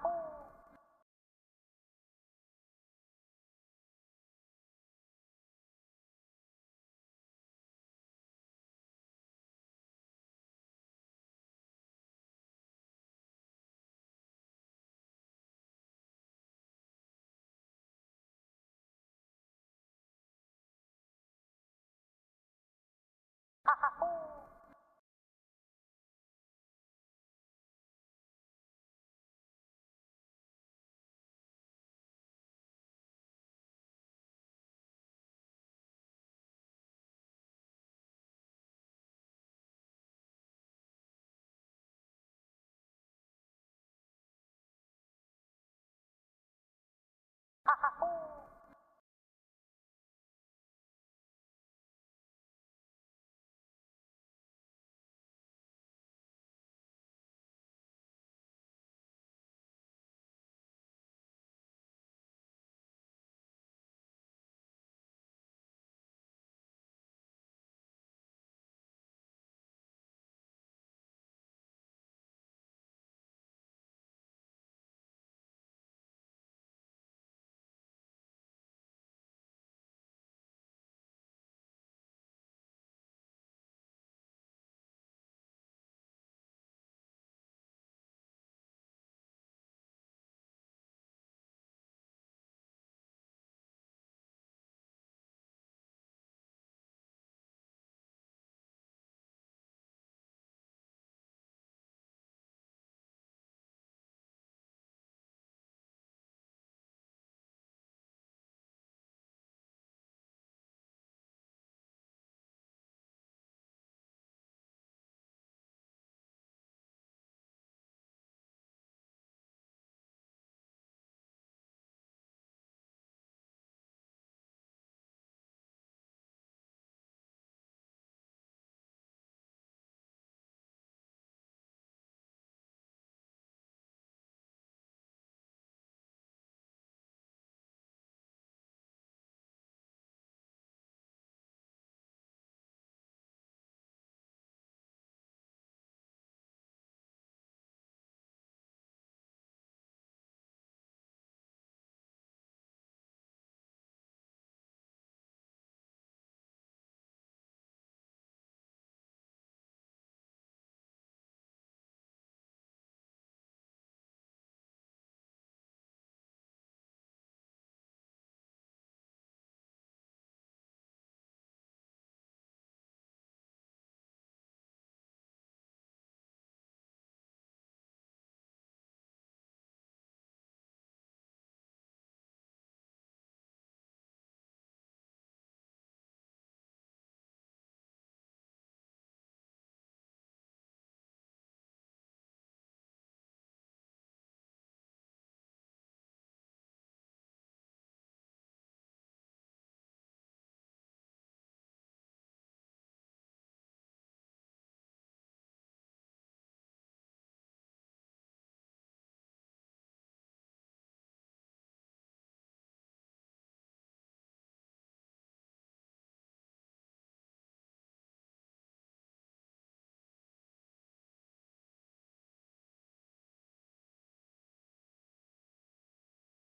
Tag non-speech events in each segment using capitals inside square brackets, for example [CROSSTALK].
Yahoo! Ha-ha-ha!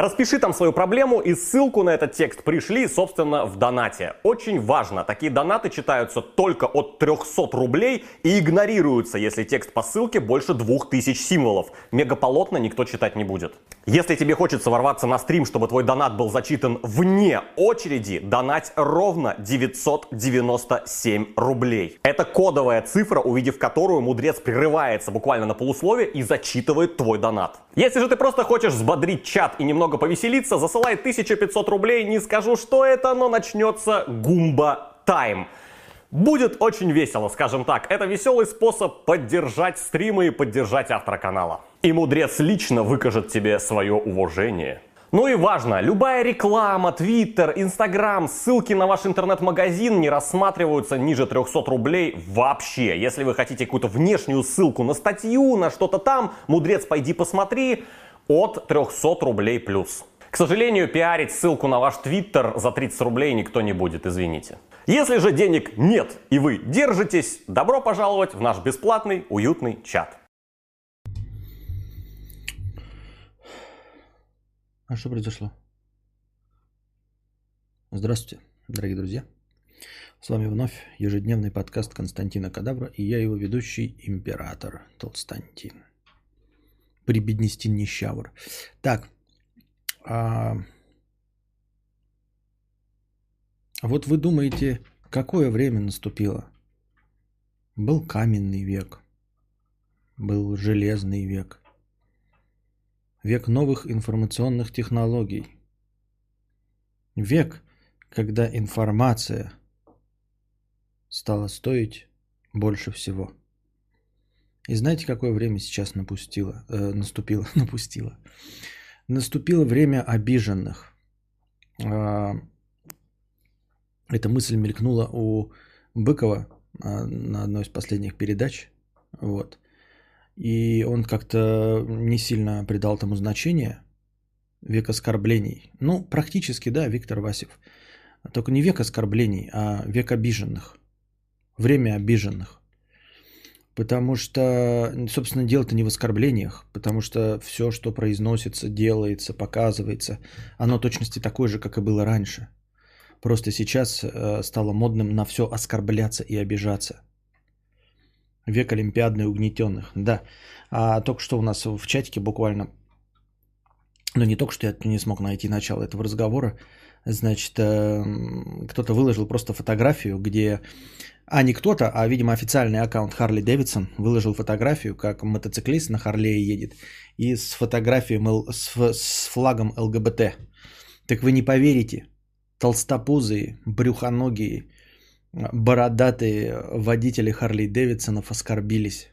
Распиши там свою проблему и ссылку на этот текст пришли, собственно, в донате. Очень важно, такие донаты читаются только от 300 рублей и игнорируются, если текст по ссылке больше 2000 символов. Мегаполотно никто читать не будет. Если тебе хочется ворваться на стрим, чтобы твой донат был зачитан вне очереди, донать ровно 997 рублей. Это кодовая цифра, увидев которую мудрец прерывается буквально на полусловие и зачитывает твой донат. Если же ты просто хочешь взбодрить чат и немного немного повеселиться, засылай 1500 рублей. Не скажу, что это, но начнется гумба тайм. Будет очень весело, скажем так. Это веселый способ поддержать стримы и поддержать автора канала. И мудрец лично выкажет тебе свое уважение. Ну и важно, любая реклама, твиттер, инстаграм, ссылки на ваш интернет-магазин не рассматриваются ниже 300 рублей вообще. Если вы хотите какую-то внешнюю ссылку на статью, на что-то там, мудрец, пойди посмотри, от 300 рублей плюс. К сожалению, пиарить ссылку на ваш твиттер за 30 рублей никто не будет, извините. Если же денег нет и вы держитесь, добро пожаловать в наш бесплатный уютный чат. А что произошло? Здравствуйте, дорогие друзья. С вами вновь ежедневный подкаст Константина Кадавра и я его ведущий император Толстантин. Прибеднестин Нищавр. Так, а... вот вы думаете, какое время наступило? Был каменный век, был железный век, Век новых информационных технологий. Век, когда информация стала стоить больше всего. И знаете, какое время сейчас напустило, э, наступило, [LAUGHS] напустило? Наступило время обиженных. Э, эта мысль мелькнула у Быкова э, на одной из последних передач. Вот. И он как-то не сильно придал тому значение. Век оскорблений. Ну, практически, да, Виктор Васев. Только не век оскорблений, а век обиженных. Время обиженных. Потому что, собственно, дело-то не в оскорблениях, потому что все, что произносится, делается, показывается, оно точности такое же, как и было раньше. Просто сейчас э, стало модным на все оскорбляться и обижаться. Век олимпиадный угнетенных. Да. А только что у нас в чатике буквально, ну не только что я не смог найти начало этого разговора, значит, эм, кто-то выложил просто фотографию, где, а не кто-то, а, видимо, официальный аккаунт Харли Дэвидсон выложил фотографию, как мотоциклист на Харлее едет, и с фотографией, с, с флагом ЛГБТ. Так вы не поверите, толстопузые, брюхоногие, бородатые водители Харли Дэвидсонов оскорбились.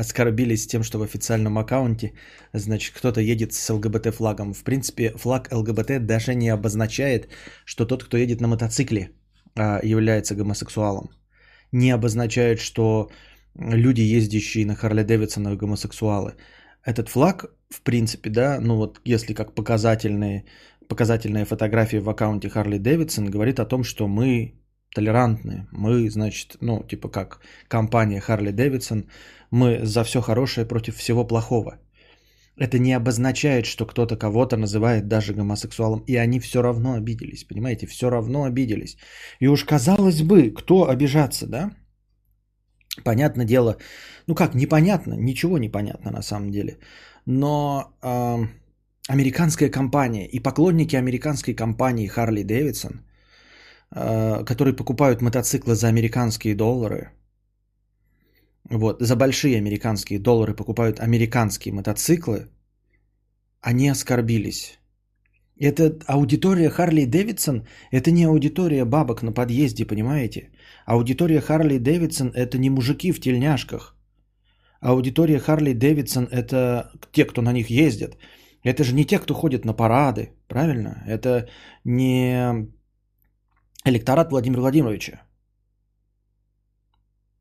Оскорбились тем, что в официальном аккаунте, значит, кто-то едет с ЛГБТ флагом. В принципе, флаг ЛГБТ даже не обозначает, что тот, кто едет на мотоцикле, а, является гомосексуалом. Не обозначает, что люди, ездящие на Харли Дэвидсонах, гомосексуалы. Этот флаг, в принципе, да, ну вот если как показательные, показательная фотография в аккаунте Харли Дэвидсон говорит о том, что мы толерантны. Мы, значит, ну, типа как компания Харли Дэвидсон, мы за все хорошее против всего плохого. Это не обозначает, что кто-то кого-то называет даже гомосексуалом, и они все равно обиделись, понимаете, все равно обиделись. И уж казалось бы, кто обижаться, да? Понятное дело, ну как, непонятно, ничего не понятно на самом деле. Но э, американская компания и поклонники американской компании Харли Дэвидсон Э, которые покупают мотоциклы за американские доллары, вот, за большие американские доллары покупают американские мотоциклы, они оскорбились. Это аудитория Харли Дэвидсон, это не аудитория бабок на подъезде, понимаете? Аудитория Харли Дэвидсон это не мужики в тельняшках. Аудитория Харли Дэвидсон это те, кто на них ездят. Это же не те, кто ходит на парады, правильно? Это не электорат Владимира Владимировича.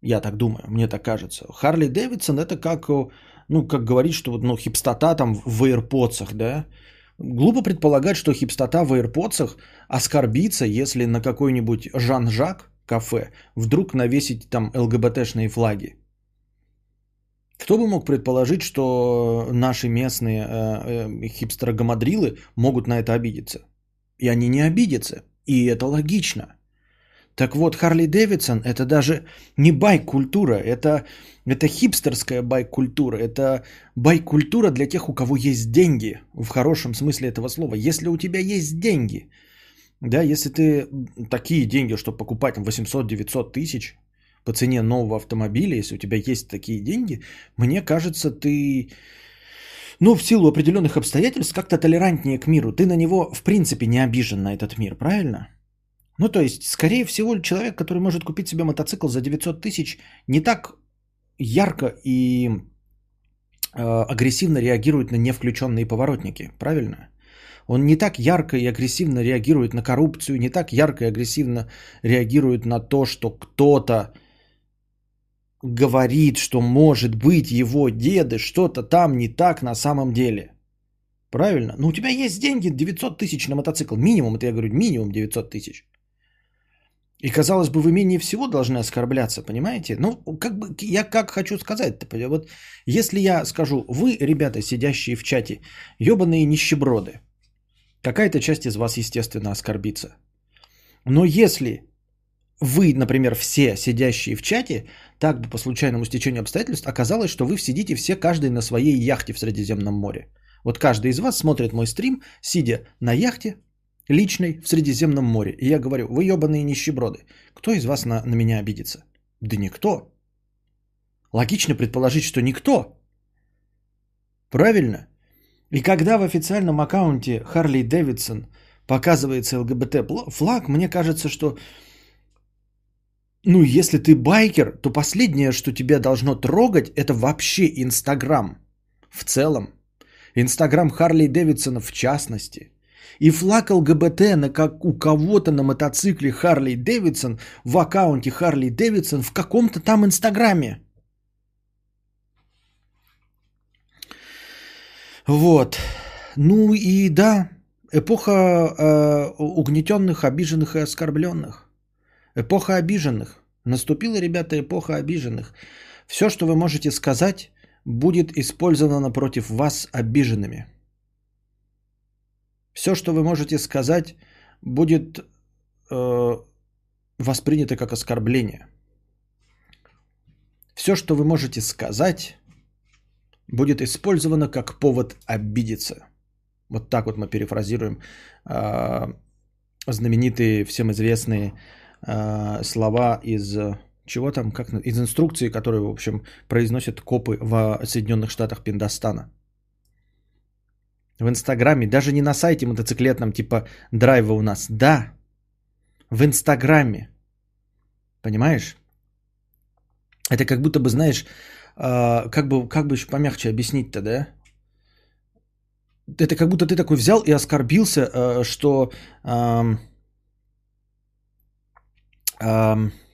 Я так думаю, мне так кажется. Харли Дэвидсон это как, ну, как говорить, что вот, ну, хипстота там в AirPods, да? Глупо предполагать, что хипстота в AirPods оскорбится, если на какой-нибудь Жан-Жак кафе вдруг навесить там ЛГБТшные флаги. Кто бы мог предположить, что наши местные э, э, хипстеры-гамадрилы могут на это обидеться? И они не обидятся. И это логично. Так вот, Харли Дэвидсон это даже не байк-культура, это, это хипстерская байк-культура, это байк-культура для тех, у кого есть деньги, в хорошем смысле этого слова. Если у тебя есть деньги, да, если ты такие деньги, чтобы покупать 800-900 тысяч по цене нового автомобиля, если у тебя есть такие деньги, мне кажется, ты ну, в силу определенных обстоятельств как-то толерантнее к миру. Ты на него, в принципе, не обижен на этот мир, правильно? Ну, то есть, скорее всего, человек, который может купить себе мотоцикл за 900 тысяч, не так ярко и э, агрессивно реагирует на невключенные поворотники, правильно? Он не так ярко и агрессивно реагирует на коррупцию, не так ярко и агрессивно реагирует на то, что кто-то говорит, что может быть его деды что-то там не так на самом деле. Правильно? Но у тебя есть деньги 900 тысяч на мотоцикл. Минимум, это я говорю, минимум 900 тысяч. И казалось бы, вы менее всего должны оскорбляться, понимаете? Ну, как бы, я как хочу сказать-то, вот если я скажу, вы, ребята, сидящие в чате, ебаные нищеброды, какая-то часть из вас, естественно, оскорбится. Но если вы, например, все сидящие в чате, так бы по случайному стечению обстоятельств оказалось, что вы сидите все каждый на своей яхте в Средиземном море. Вот каждый из вас смотрит мой стрим, сидя на яхте личной в Средиземном море. И я говорю, вы ебаные нищеброды. Кто из вас на, на меня обидится? Да никто. Логично предположить, что никто. Правильно? И когда в официальном аккаунте Харли Дэвидсон показывается ЛГБТ флаг, мне кажется, что ну, если ты байкер, то последнее, что тебя должно трогать, это вообще Инстаграм в целом. Инстаграм Харли Дэвидсона в частности. И флаг ЛГБТ на как у кого-то на мотоцикле Харли Дэвидсон в аккаунте Харли Дэвидсон в каком-то там Инстаграме. Вот. Ну и да, эпоха э, угнетенных, обиженных и оскорбленных. Эпоха обиженных. Наступила, ребята, эпоха обиженных. Все, что вы можете сказать, будет использовано против вас обиженными. Все, что вы можете сказать, будет э, воспринято как оскорбление. Все, что вы можете сказать, будет использовано как повод обидеться. Вот так вот мы перефразируем э, знаменитые, всем известные э, слова из чего там, как из инструкции, которые, в общем, произносят копы в Соединенных Штатах Пиндостана. В Инстаграме, даже не на сайте мотоциклетном типа драйва у нас, да, в Инстаграме, понимаешь? Это как будто бы, знаешь, э, как бы, как бы еще помягче объяснить-то, да? Это как будто ты такой взял и оскорбился, э, что...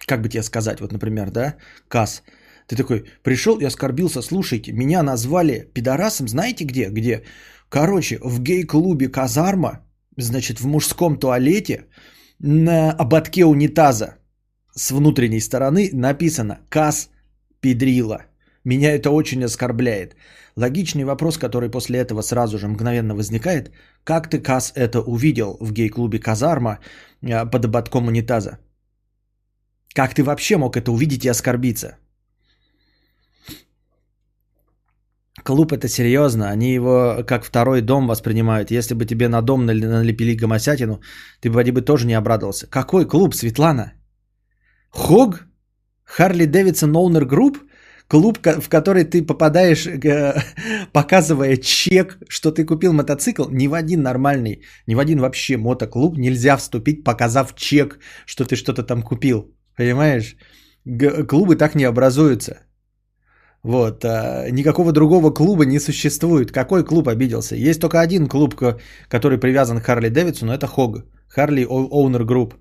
Как бы тебе сказать, вот, например, да, Кас, ты такой пришел и оскорбился, слушайте, меня назвали пидорасом, знаете где? Где? Короче, в гей-клубе Казарма, значит, в мужском туалете, на ободке унитаза с внутренней стороны написано «Кас педрила». Меня это очень оскорбляет. Логичный вопрос, который после этого сразу же мгновенно возникает. Как ты, Кас, это увидел в гей-клубе Казарма а, под ободком унитаза? Как ты вообще мог это увидеть и оскорбиться? Клуб это серьезно, они его как второй дом воспринимают. Если бы тебе на дом налепили гомосятину, ты бы, бы тоже не обрадовался. Какой клуб, Светлана? HOG? Harley-Davidson Owner Group? Клуб, в который ты попадаешь, [LAUGHS] показывая чек, что ты купил мотоцикл, ни в один нормальный, ни в один вообще мотоклуб нельзя вступить, показав чек, что ты что-то там купил. Понимаешь? Г- клубы так не образуются. Вот. А, никакого другого клуба не существует. Какой клуб обиделся? Есть только один клуб, который привязан к Харли Дэвидсону, это HOG. Harley Owner Group.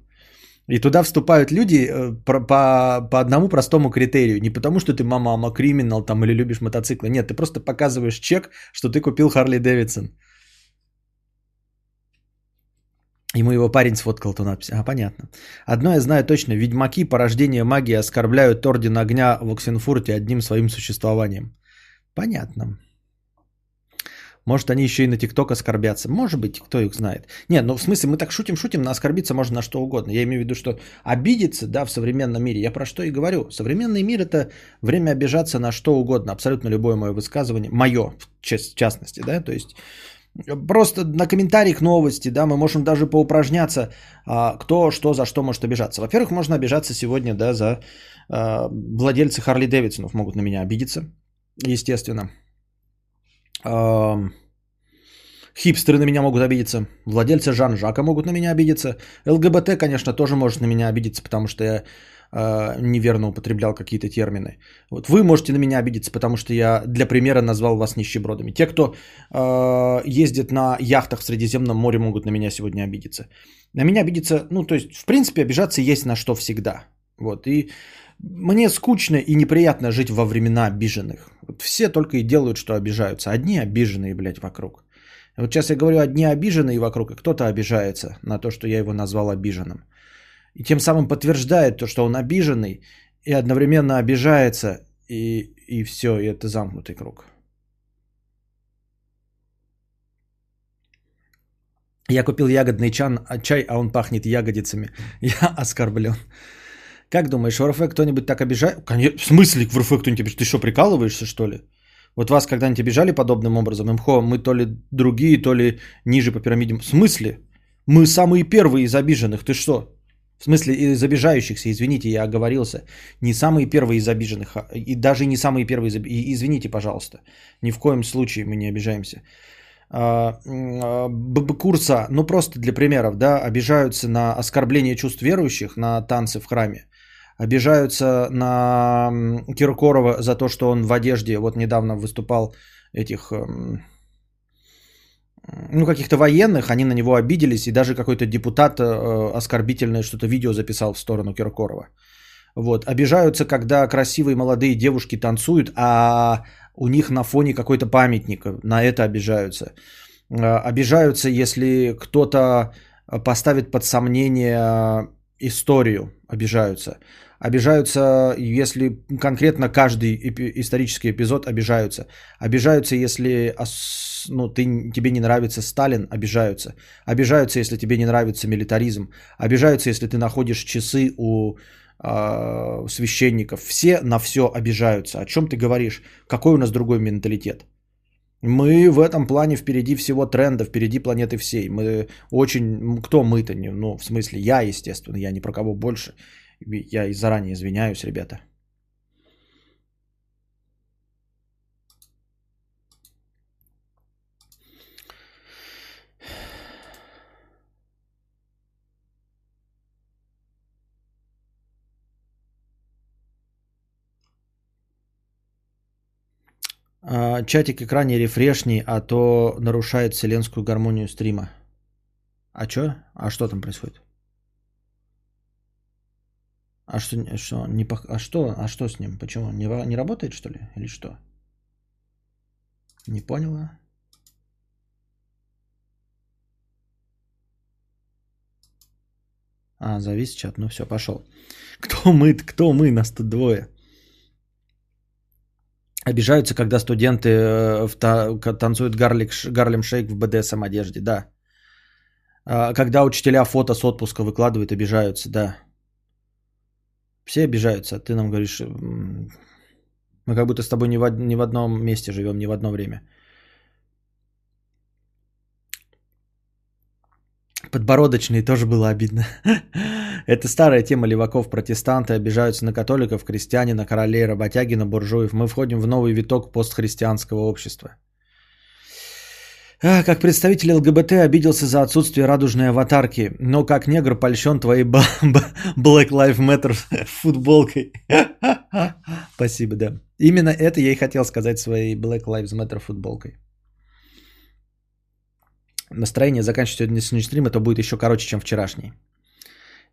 И туда вступают люди э, по, по, по одному простому критерию. Не потому, что ты мама, мама криминал там или любишь мотоциклы. Нет, ты просто показываешь чек, что ты купил Харли Дэвидсон. Ему его парень сфоткал ту надпись. А, понятно. Одно я знаю точно. Ведьмаки, порождение магии, оскорбляют Орден Огня в Оксенфурте одним своим существованием. Понятно. Может, они еще и на ТикТок оскорбятся. Может быть, кто их знает. Нет, ну в смысле, мы так шутим-шутим, но оскорбиться можно на что угодно. Я имею в виду, что обидеться, да, в современном мире. Я про что и говорю. Современный мир – это время обижаться на что угодно. Абсолютно любое мое высказывание. Мое, в частности, да. То есть Просто на комментариях новости, да, мы можем даже поупражняться, а, кто что за что может обижаться. Во-первых, можно обижаться сегодня, да, за а, владельцы Харли Дэвидсонов могут на меня обидеться, естественно. Хипстеры на меня могут обидеться. Владельцы Жан-Жака могут на меня обидеться. ЛГБТ, конечно, тоже может на меня обидеться, потому что я э, неверно употреблял какие-то термины. Вот вы можете на меня обидеться, потому что я для примера назвал вас нищебродами. Те, кто э, ездит на яхтах в Средиземном море, могут на меня сегодня обидеться. На меня обидеться, ну, то есть, в принципе, обижаться есть на что всегда. Вот, и мне скучно и неприятно жить во времена обиженных. Вот все только и делают, что обижаются. Одни обиженные, блядь, вокруг. Вот сейчас я говорю одни обиженные вокруг, и кто-то обижается на то, что я его назвал обиженным. И тем самым подтверждает то, что он обиженный, и одновременно обижается, и, и все, и это замкнутый круг. Я купил ягодный чан, а чай, а он пахнет ягодицами. [LAUGHS] Я оскорблен. Как думаешь, в РФ кто-нибудь так обижает? Конечно, в смысле в РФ кто-нибудь обижает? Ты что, прикалываешься, что ли? Вот вас когда-нибудь обижали подобным образом? МХО, мы то ли другие, то ли ниже по пирамиде. В смысле? Мы самые первые из обиженных. Ты что? В смысле из обижающихся, извините, я оговорился. Не самые первые из обиженных, а и даже не самые первые из обиженных. Извините, пожалуйста. Ни в коем случае мы не обижаемся. А, а, курса, ну просто для примеров, да, обижаются на оскорбление чувств верующих, на танцы в храме обижаются на Киркорова за то, что он в одежде, вот недавно выступал этих, ну, каких-то военных, они на него обиделись, и даже какой-то депутат э, оскорбительное что-то видео записал в сторону Киркорова. Вот, обижаются, когда красивые молодые девушки танцуют, а у них на фоне какой-то памятник, на это обижаются. Э, обижаются, если кто-то поставит под сомнение историю, обижаются. Обижаются, если конкретно каждый эпи- исторический эпизод обижаются. Обижаются, если ну, ты, тебе не нравится Сталин, обижаются. Обижаются, если тебе не нравится милитаризм. Обижаются, если ты находишь часы у э, священников. Все на все обижаются. О чем ты говоришь? Какой у нас другой менталитет? Мы в этом плане впереди всего тренда, впереди планеты всей. Мы очень... Кто мы-то? Ну, в смысле, я, естественно, я ни про кого больше. Я и заранее извиняюсь, ребята. Чатик экране рефрешни, а то нарушает вселенскую гармонию стрима. А чё? А что там происходит? А что, что, не, а что, а что с ним? Почему? Не, не работает, что ли? Или что? Не поняла. А, завис чат. Ну все, пошел. Кто мы? Кто мы? Нас тут двое. Обижаются, когда студенты э, танцуют гарлик, гарлем шейк в БДСМ одежде, да. А, когда учителя фото с отпуска выкладывают, обижаются, да. Все обижаются, а ты нам говоришь, мы как будто с тобой не в, не в одном месте живем, не в одно время. Подбородочные тоже было обидно. [LAUGHS] Это старая тема леваков. Протестанты обижаются на католиков, крестьяне, на королей, работяги, на буржуев. Мы входим в новый виток постхристианского общества. А, как представитель ЛГБТ обиделся за отсутствие радужной аватарки, но как негр польщен твоей Black Lives Matter футболкой. [LAUGHS] Спасибо, да. Именно это я и хотел сказать своей Black Lives Matter футболкой. Настроение заканчивать сегодняшний стрим, это будет еще короче, чем вчерашний.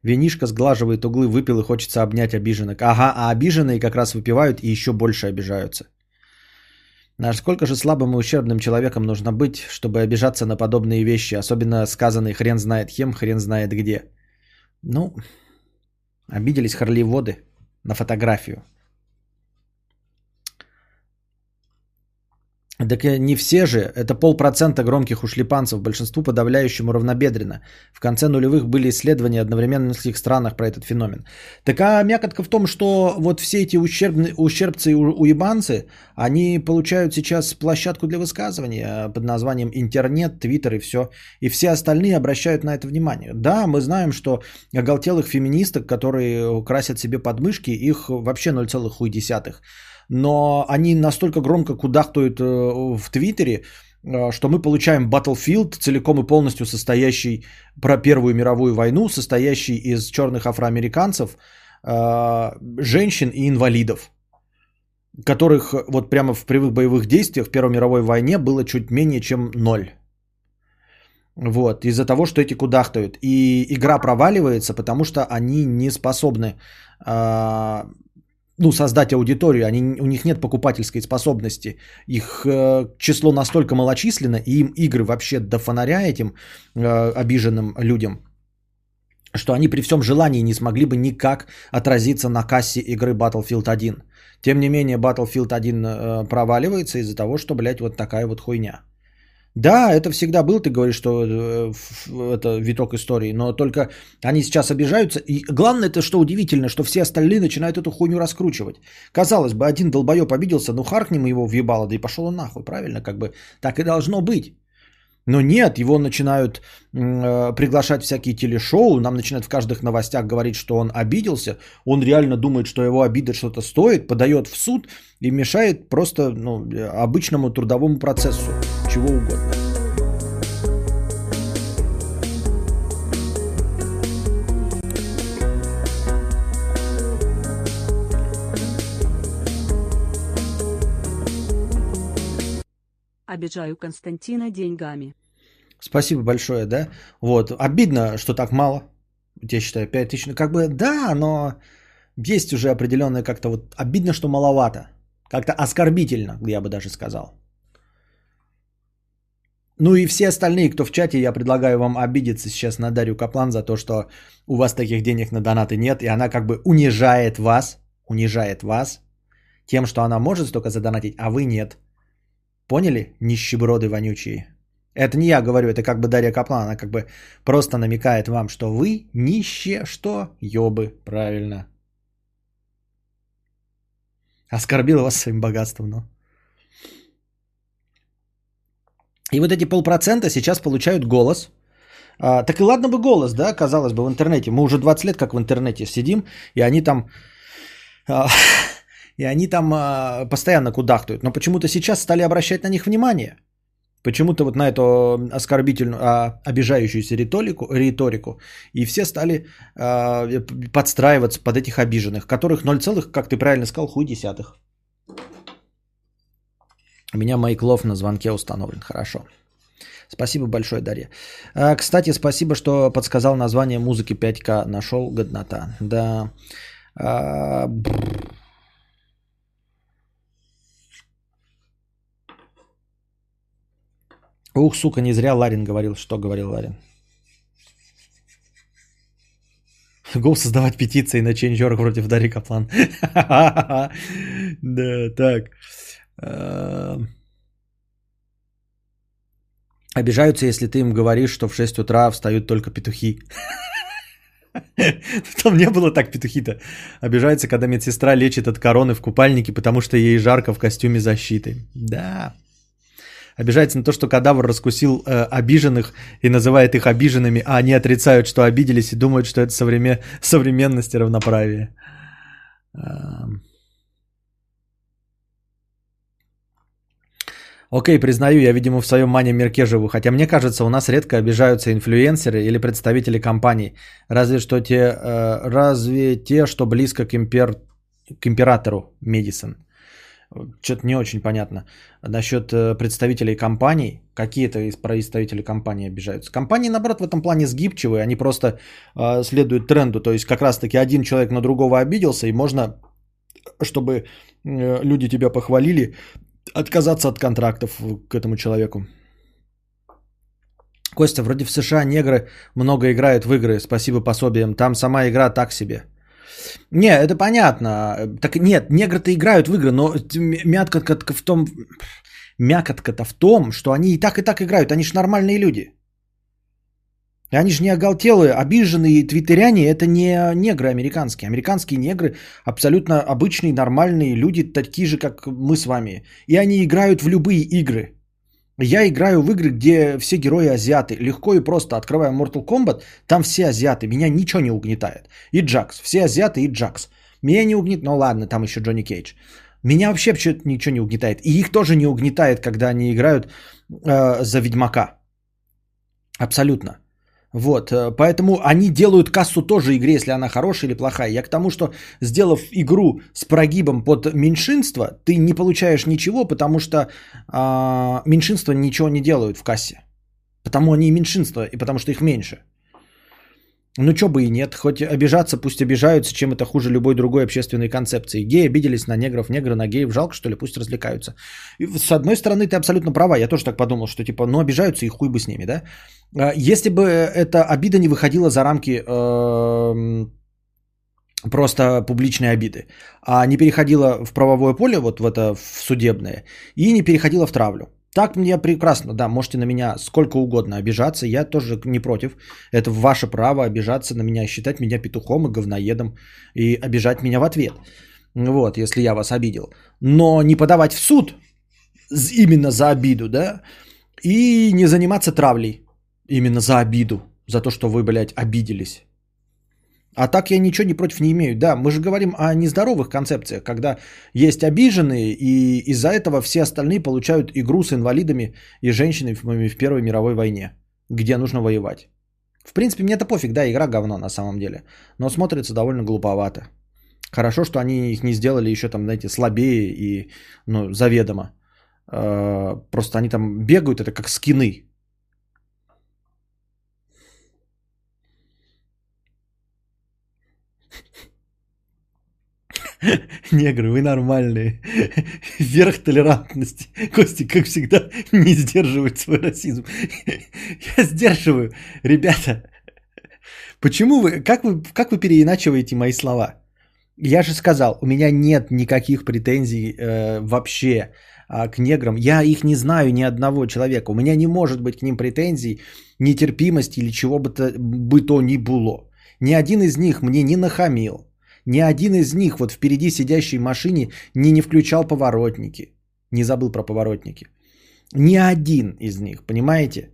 Винишка сглаживает углы, выпил и хочется обнять обиженных. Ага, а обиженные как раз выпивают и еще больше обижаются. Насколько же слабым и ущербным человеком нужно быть, чтобы обижаться на подобные вещи, особенно сказанные хрен знает кем, хрен знает где. Ну, обиделись хорливоды на фотографию. Так не все же, это полпроцента громких ушлепанцев, большинству подавляющему равнобедренно. В конце нулевых были исследования одновременно в нескольких странах про этот феномен. Так а мякотка в том, что вот все эти ущербные, ущербцы и уебанцы, они получают сейчас площадку для высказывания под названием интернет, твиттер и все. И все остальные обращают на это внимание. Да, мы знаем, что оголтелых феминисток, которые красят себе подмышки, их вообще 0,1 но они настолько громко кудахтают э, в Твиттере, э, что мы получаем Battlefield, целиком и полностью состоящий про Первую мировую войну, состоящий из черных афроамериканцев, э, женщин и инвалидов, которых вот прямо в прямых боевых действиях в Первой мировой войне было чуть менее чем ноль. Вот, из-за того, что эти кудахтают. И игра проваливается, потому что они не способны ну, создать аудиторию. Они, у них нет покупательской способности. Их э, число настолько малочисленно, и им игры вообще до фонаря этим э, обиженным людям, что они при всем желании не смогли бы никак отразиться на кассе игры Battlefield 1. Тем не менее, Battlefield 1 э, проваливается из-за того, что, блядь, вот такая вот хуйня. Да, это всегда был, ты говоришь, что э, это виток истории, но только они сейчас обижаются. И главное это, что удивительно, что все остальные начинают эту хуйню раскручивать. Казалось бы, один долбоеб обиделся, ну харкнем его въебало, да и пошел он нахуй, правильно? Как бы так и должно быть. Но нет, его начинают э, приглашать всякие телешоу, нам начинают в каждых новостях говорить, что он обиделся, он реально думает, что его обида что-то стоит, подает в суд и мешает просто ну, обычному трудовому процессу, чего угодно. Обижаю Константина деньгами. Спасибо большое, да? Вот, обидно, что так мало. Я считаю, 5 тысяч. Как бы, да, но есть уже определенное как-то вот обидно, что маловато. Как-то оскорбительно, я бы даже сказал. Ну и все остальные, кто в чате, я предлагаю вам обидеться сейчас на Дарью Каплан за то, что у вас таких денег на донаты нет, и она как бы унижает вас, унижает вас тем, что она может столько задонатить, а вы нет. Поняли, нищеброды вонючие? Это не я говорю, это как бы Дарья Каплан, она как бы просто намекает вам, что вы нищие, что? Ёбы, правильно. Оскорбила вас своим богатством, но... И вот эти полпроцента сейчас получают голос. А, так и ладно бы голос, да, казалось бы, в интернете. Мы уже 20 лет как в интернете сидим, и они там... А, и они там а, постоянно кудахтают. Но почему-то сейчас стали обращать на них внимание. Почему-то вот на эту оскорбительную, а, обижающуюся риторику, риторику. И все стали а, подстраиваться под этих обиженных, которых 0, как ты правильно сказал, хуй десятых. У меня Майклов на звонке установлен. Хорошо. Спасибо большое, Дарья. А, кстати, спасибо, что подсказал название музыки 5К. Нашел годнота. Да. А, Ух, сука, не зря Ларин говорил, что говорил Ларин. Гол создавать петиции на Change.org против Дарьи Каплан. [LAUGHS] Да, так. Эм. Обижаются, если ты им говоришь, что в 6 утра встают только петухи. [LAUGHS] Там не было так петухи-то. Обижаются, когда медсестра лечит от короны в купальнике, потому что ей жарко в костюме защиты. Да. Обижается на то, что кадавр раскусил э, обиженных и называет их обиженными, а они отрицают, что обиделись и думают, что это современ... современность и равноправие. Эм. Окей, признаю, я, видимо, в своем мане мирке живу. Хотя мне кажется, у нас редко обижаются инфлюенсеры или представители компаний. Разве что те, э, разве те, что близко к, импер, к императору Медисон. Что-то не очень понятно. Насчет э, представителей компаний, какие-то из представителей компаний обижаются. Компании, наоборот, в этом плане сгибчивые, они просто э, следуют тренду. То есть как раз-таки один человек на другого обиделся, и можно, чтобы э, люди тебя похвалили, отказаться от контрактов к этому человеку. Костя, вроде в США негры много играют в игры, спасибо пособиям. Там сама игра так себе. Не, это понятно. Так нет, негры-то играют в игры, но мякотка в том... Мякотка-то в том, что они и так, и так играют. Они же нормальные люди. И они же не оголтелые, обиженные твиттеряне, это не негры американские. Американские негры абсолютно обычные, нормальные люди, такие же, как мы с вами. И они играют в любые игры. Я играю в игры, где все герои азиаты. Легко и просто открываю Mortal Kombat, там все азиаты, меня ничего не угнетает. И Джакс, все азиаты и Джакс. Меня не угнет, ну ладно, там еще Джонни Кейдж. Меня вообще что-то ничего не угнетает. И их тоже не угнетает, когда они играют э, за Ведьмака. Абсолютно. Вот, э, поэтому они делают кассу тоже игре, если она хорошая или плохая. Я к тому, что сделав игру с прогибом под меньшинство, ты не получаешь ничего, потому что а, меньшинства ничего не делают в кассе. Потому они меньшинство, и потому что их меньше. Ну, что бы и нет. Хоть обижаться, пусть обижаются, чем это хуже любой другой общественной концепции. Геи обиделись на негров, негры на геев. Жалко, что ли, пусть развлекаются. И с одной стороны, ты абсолютно права. Я тоже так подумал, что типа, ну, обижаются и хуй бы с ними, да? А, если бы эта обида не выходила за рамки э, просто публичной обиды, а не переходила в правовое поле, вот в это в судебное, и не переходила в травлю. Так мне прекрасно, да, можете на меня сколько угодно обижаться, я тоже не против. Это ваше право обижаться на меня, считать меня петухом и говноедом и обижать меня в ответ. Вот, если я вас обидел. Но не подавать в суд именно за обиду, да, и не заниматься травлей именно за обиду, за то, что вы, блядь, обиделись. А так я ничего не против не имею. Да, мы же говорим о нездоровых концепциях, когда есть обиженные, и из-за этого все остальные получают игру с инвалидами и женщинами в Первой мировой войне, где нужно воевать. В принципе, мне это пофиг, да, игра говно на самом деле. Но смотрится довольно глуповато. Хорошо, что они их не сделали еще там, знаете, слабее и, ну, заведомо. Э, просто они там бегают, это как скины. [LAUGHS] Негры, вы нормальные. [LAUGHS] Верх толерантности. Костя, как всегда, [LAUGHS] не сдерживает свой расизм. Я сдерживаю. Ребята, почему вы, как вы, как вы переиначиваете мои слова? Я же сказал, у меня нет никаких претензий э, вообще э, к неграм. Я их не знаю ни одного человека. У меня не может быть к ним претензий, нетерпимости или чего бы то, бы то ни было. Ни один из них мне не нахамил. Ни один из них вот впереди сидящей машине не, не включал поворотники. Не забыл про поворотники. Ни один из них, понимаете?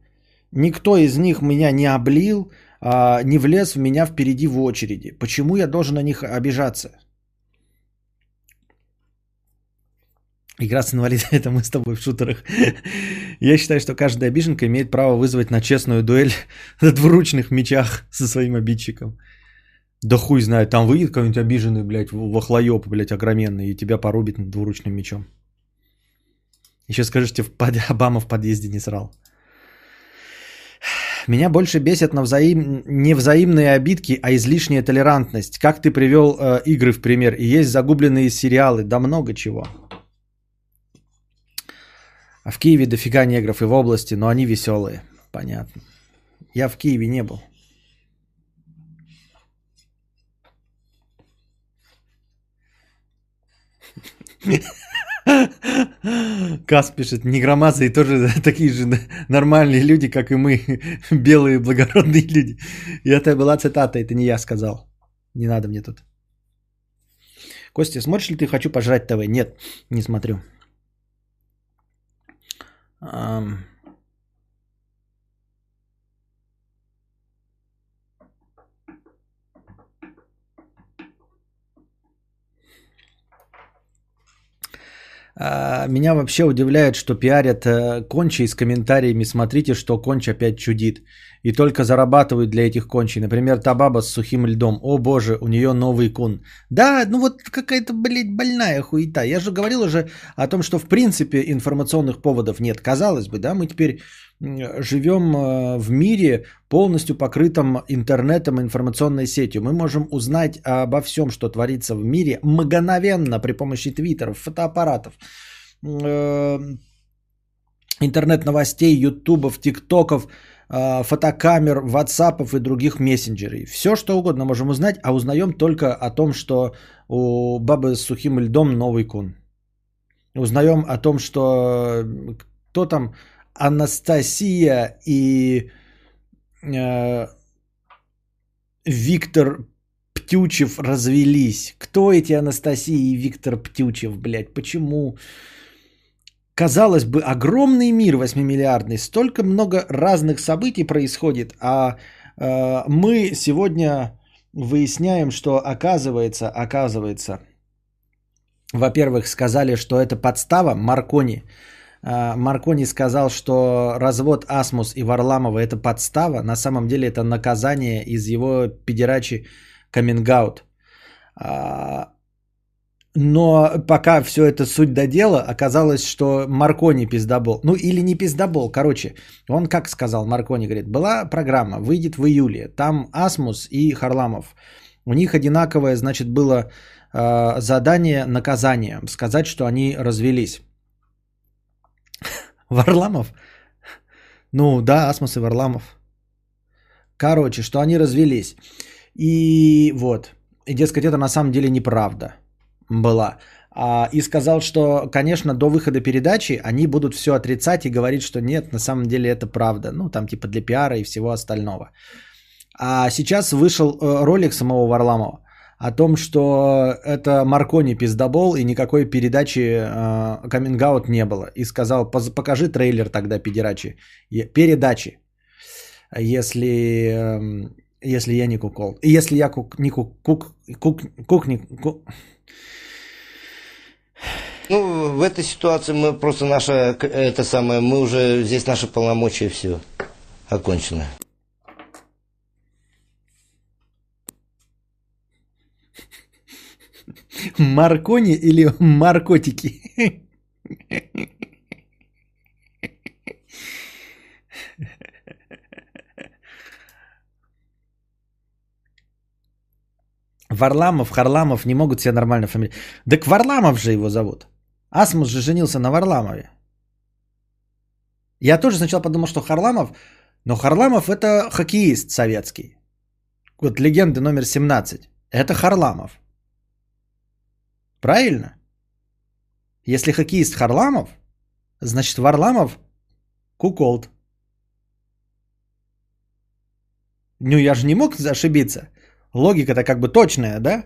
Никто из них меня не облил, а, не влез в меня впереди в очереди. Почему я должен на них обижаться? Игра с инвалидом, это мы с тобой в шутерах. [LAUGHS] Я считаю, что каждая обиженка имеет право вызвать на честную дуэль [LAUGHS] на двуручных мечах со своим обидчиком. Да хуй знает, там выйдет какой-нибудь обиженный, блядь, вахлоёб, блядь, огроменный, и тебя порубит двуручным мечом. Еще скажи, что Обама в подъезде не срал. Меня больше бесят на взаим... не взаимные обидки, а излишняя толерантность. Как ты привел э, игры в пример? И есть загубленные сериалы, да много чего. А в Киеве дофига негров и в области, но они веселые. Понятно. Я в Киеве не был. Кас пишет, негромазы тоже [LAUGHS] такие же нормальные люди, как и мы, [LAUGHS] белые благородные люди. И это была цитата, это не я сказал. Не надо мне тут. Костя, смотришь ли ты «Хочу пожрать ТВ»? Нет, не смотрю. Меня вообще удивляет, что пиарят э, кончи с комментариями «Смотрите, что конч опять чудит». И только зарабатывают для этих кончей. Например, та баба с сухим льдом. О боже, у нее новый кун. Да, ну вот какая-то, блядь, больная хуета. Я же говорил уже о том, что в принципе информационных поводов нет. Казалось бы, да, мы теперь живем э, в мире полностью покрытом интернетом, информационной сетью. Мы можем узнать обо всем, что творится в мире, мгновенно при помощи твиттеров, фотоаппаратов, э, интернет-новостей, ютубов, тиктоков, фотокамер, ватсапов и других мессенджерей. Все, что угодно можем узнать, а узнаем только о том, что у бабы с сухим льдом новый кун. Узнаем о том, что кто там Анастасия и э, Виктор Птючев развелись. Кто эти Анастасия и Виктор Птючев, блядь? Почему? Казалось бы, огромный мир 8-миллиардный, столько много разных событий происходит, а э, мы сегодня выясняем, что оказывается, оказывается, во-первых, сказали, что это подстава Маркони. А, Маркони сказал, что развод Асмус и Варламова это подстава. На самом деле это наказание из его педерачи камингаут. Но пока все это суть до дела, оказалось, что Маркони пиздобол. Ну или не пиздобол, короче. Он как сказал, Маркони говорит, была программа, выйдет в июле. Там Асмус и Харламов. У них одинаковое, значит, было э, задание наказание. Сказать, что они развелись. [LAUGHS] Варламов? Ну да, Асмус и Варламов. Короче, что они развелись. И вот. И, дескать, это на самом деле неправда была. А, и сказал, что, конечно, до выхода передачи они будут все отрицать и говорить, что нет, на самом деле это правда. Ну, там типа для пиара и всего остального. А сейчас вышел э, ролик самого Варламова о том, что это Маркони пиздобол и никакой передачи э, каминг не было. И сказал, покажи трейлер тогда педерачи, передачи, если, э, если я не кукол. Если я кук, не кук, кук, кук, кук, не, кук, ну, в этой ситуации мы просто наше, это самое, мы уже, здесь наши полномочия все окончено. Маркони или маркотики? Варламов, Харламов не могут себе нормально фамилию. Так Варламов же его зовут. Асмус же женился на Варламове. Я тоже сначала подумал, что Харламов, но Харламов это хоккеист советский. Вот легенда номер 17. Это Харламов. Правильно? Если хоккеист Харламов, значит Варламов куколд. Ну я же не мог ошибиться. Логика-то как бы точная, да?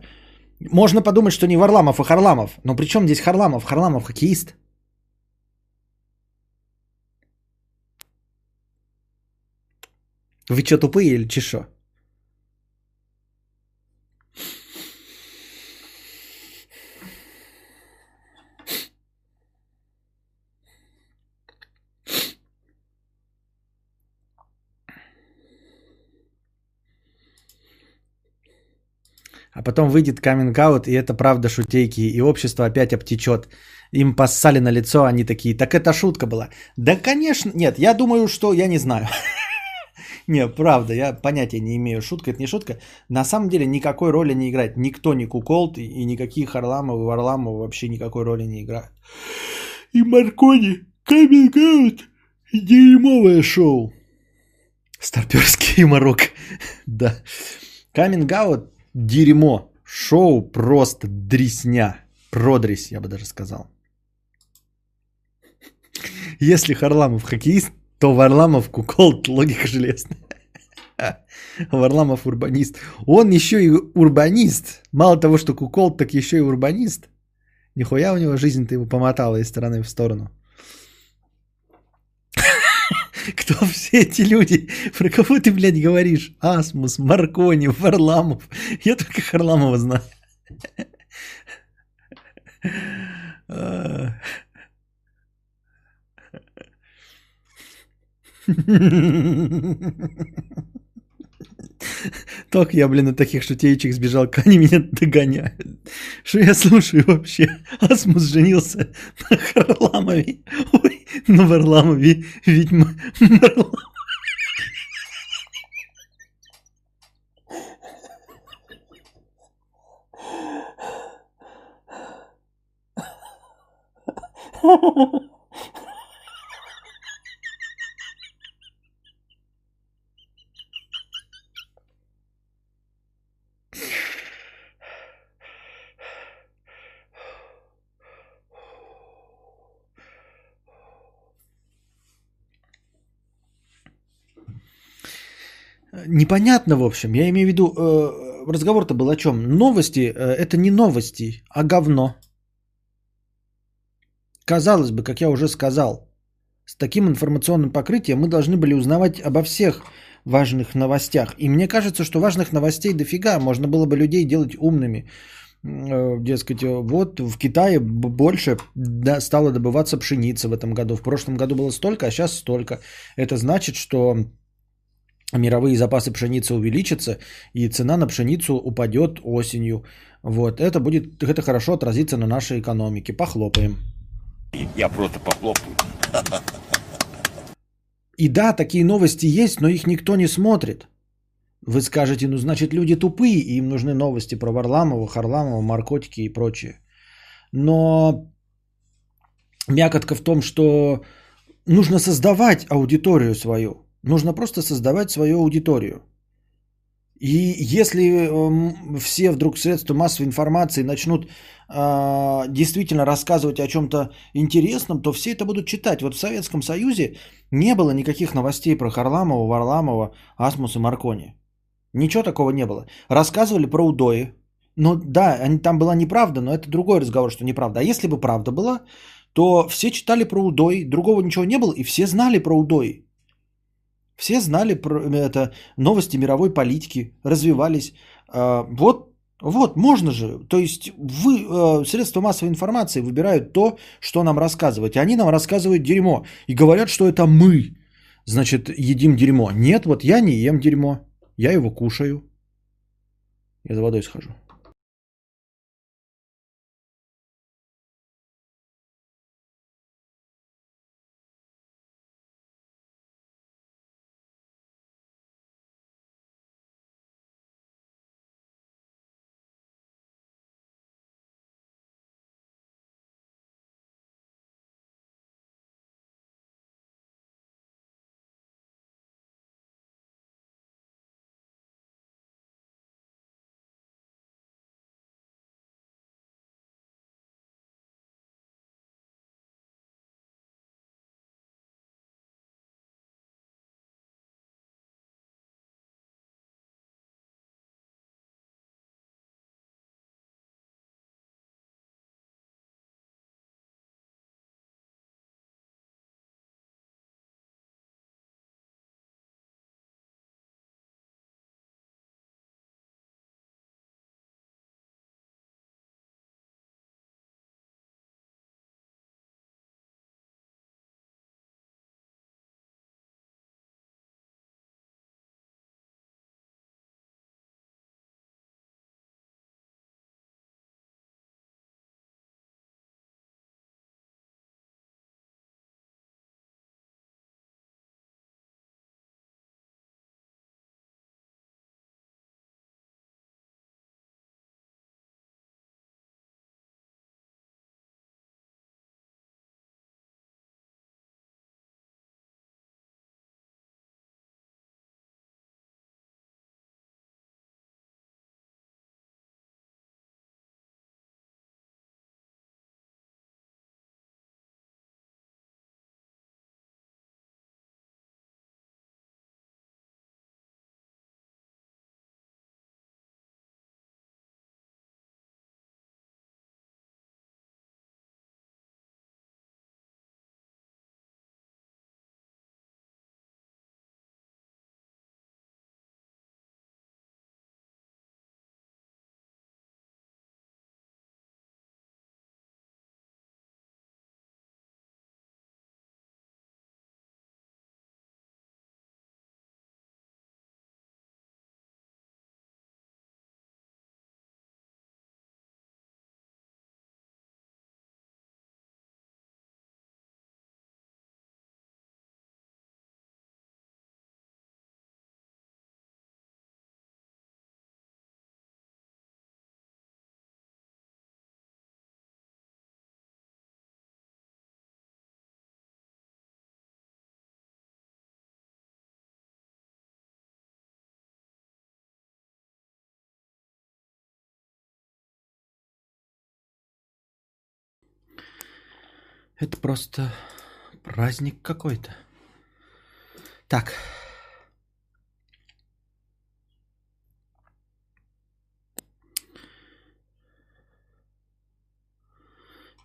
Можно подумать, что не Варламов, а Харламов. Но при чем здесь Харламов? Харламов хоккеист. Вы что, тупые или чешо? А потом выйдет каминг-аут, и это правда шутейки, и общество опять обтечет. Им поссали на лицо, они такие, так это шутка была. Да, конечно, нет, я думаю, что я не знаю. [LAUGHS] Не, правда, я понятия не имею, шутка это не шутка. На самом деле никакой роли не играет. Никто не куколт, и никакие Харламовы, Варламовы вообще никакой роли не играют. И Маркони, каминг дерьмовое шоу. Старперский [LAUGHS] юморок. [LAUGHS] да. Каминг дерьмо. Шоу просто дресня. Продресь, я бы даже сказал. Если Харламов хоккеист, то Варламов куколт, логика железная. [LAUGHS] Варламов урбанист. Он еще и урбанист. Мало того, что куколт, так еще и урбанист. Нихуя у него жизнь-то его помотала из стороны в сторону. Кто [LAUGHS] все эти люди? Про кого ты, блядь, говоришь? Асмус, Маркони, Варламов. Я только Харламова знаю. [LAUGHS] [LAUGHS] Только я, блин, от таких шутеечек сбежал, они меня догоняют. Что я слушаю вообще? Асмус женился на Харламове. Ой, на Варламове. Ведьма Марлам. Ha ha ha. Непонятно, в общем. Я имею в виду, э, разговор-то был о чем? Новости э, это не новости, а говно. Казалось бы, как я уже сказал, с таким информационным покрытием мы должны были узнавать обо всех важных новостях. И мне кажется, что важных новостей дофига. Можно было бы людей делать умными. э, дескать, э, вот в Китае больше да, стало добываться пшеница в этом году. В прошлом году было столько, а сейчас столько. Это значит, что мировые запасы пшеницы увеличатся, и цена на пшеницу упадет осенью. Вот, это будет, это хорошо отразится на нашей экономике. Похлопаем. Я просто похлопаю. И да, такие новости есть, но их никто не смотрит. Вы скажете, ну значит люди тупые, и им нужны новости про Варламова, Харламова, наркотики и прочее. Но мякотка в том, что нужно создавать аудиторию свою. Нужно просто создавать свою аудиторию. И если эм, все вдруг средства массовой информации начнут а, действительно рассказывать о чем-то интересном, то все это будут читать. Вот в Советском Союзе не было никаких новостей про Харламова, Варламова, Асмус и Маркони. Ничего такого не было. Рассказывали про удои. Ну да, они, там была неправда, но это другой разговор, что неправда. А если бы правда была, то все читали про удой, другого ничего не было, и все знали про удой. Все знали про это новости мировой политики, развивались. А, Вот, вот, можно же. То есть вы, э, средства массовой информации выбирают то, что нам рассказывать. И они нам рассказывают дерьмо. И говорят, что это мы, значит, едим дерьмо. Нет, вот я не ем дерьмо. Я его кушаю. Я за водой схожу. Это просто праздник какой-то. Так.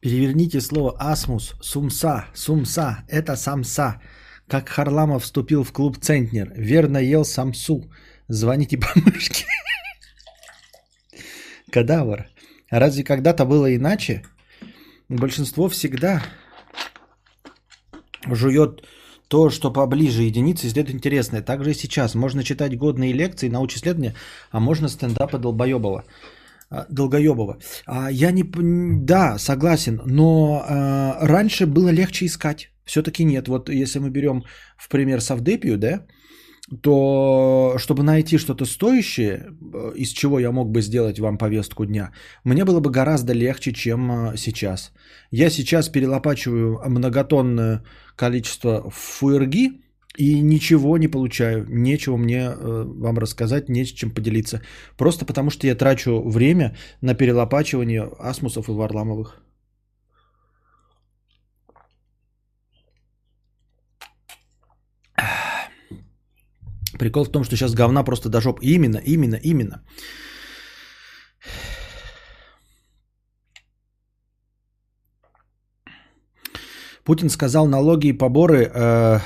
Переверните слово асмус, сумса, сумса, это самса. Как Харламов вступил в клуб Центнер. Верно ел самсу. Звоните по мышке. Кадавр. Разве когда-то было иначе? Большинство всегда жует то, что поближе единицы, исследует интересное. Также и сейчас. Можно читать годные лекции, научные исследования, а можно стендапы долбоебова. Долгоебова. А, я не... Да, согласен, но а, раньше было легче искать. Все-таки нет. Вот если мы берем в пример Савдепию, да, то чтобы найти что-то стоящее, э, из чего я мог бы сделать вам повестку дня, мне было бы гораздо легче, чем э, сейчас. Я сейчас перелопачиваю многотонное количество фуэрги и ничего не получаю, нечего мне э, вам рассказать, не с чем поделиться. Просто потому, что я трачу время на перелопачивание асмусов и варламовых. Прикол в том, что сейчас говна просто до жоп. Именно, именно, именно. Путин сказал, налоги и поборы э,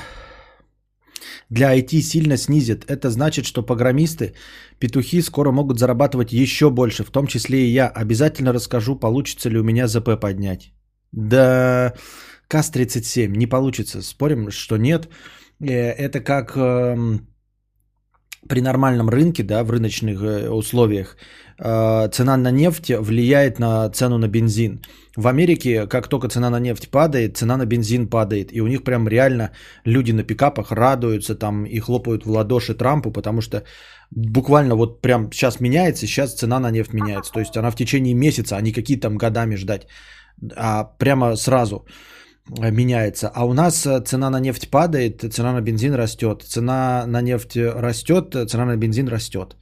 для IT сильно снизят. Это значит, что программисты, петухи скоро могут зарабатывать еще больше, в том числе и я. Обязательно расскажу, получится ли у меня ЗП поднять. Да, КАС-37 не получится. Спорим, что нет. Э, Это как эм, при нормальном рынке, да, в рыночных э, условиях, э, цена на нефть влияет на цену на бензин. В Америке, как только цена на нефть падает, цена на бензин падает. И у них прям реально люди на пикапах радуются там и хлопают в ладоши Трампу, потому что буквально вот прям сейчас меняется, сейчас цена на нефть меняется. То есть она в течение месяца, а не какие там годами ждать, а прямо сразу меняется. А у нас э, цена на нефть падает, цена на бензин растет. Цена на нефть растет, цена на бензин растет.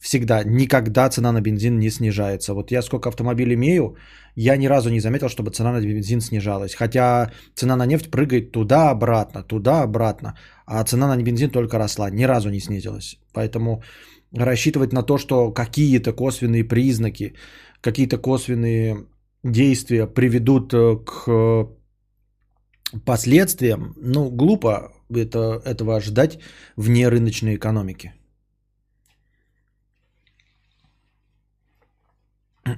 Всегда, никогда цена на бензин не снижается. Вот я сколько автомобилей имею, я ни разу не заметил, чтобы цена на бензин снижалась. Хотя цена на нефть прыгает туда-обратно, туда-обратно. А цена на бензин только росла, ни разу не снизилась. Поэтому рассчитывать на то, что какие-то косвенные признаки, какие-то косвенные действия приведут э, к э, последствиям, ну, глупо это, этого ожидать вне рыночной экономики. [CLEARS THROAT]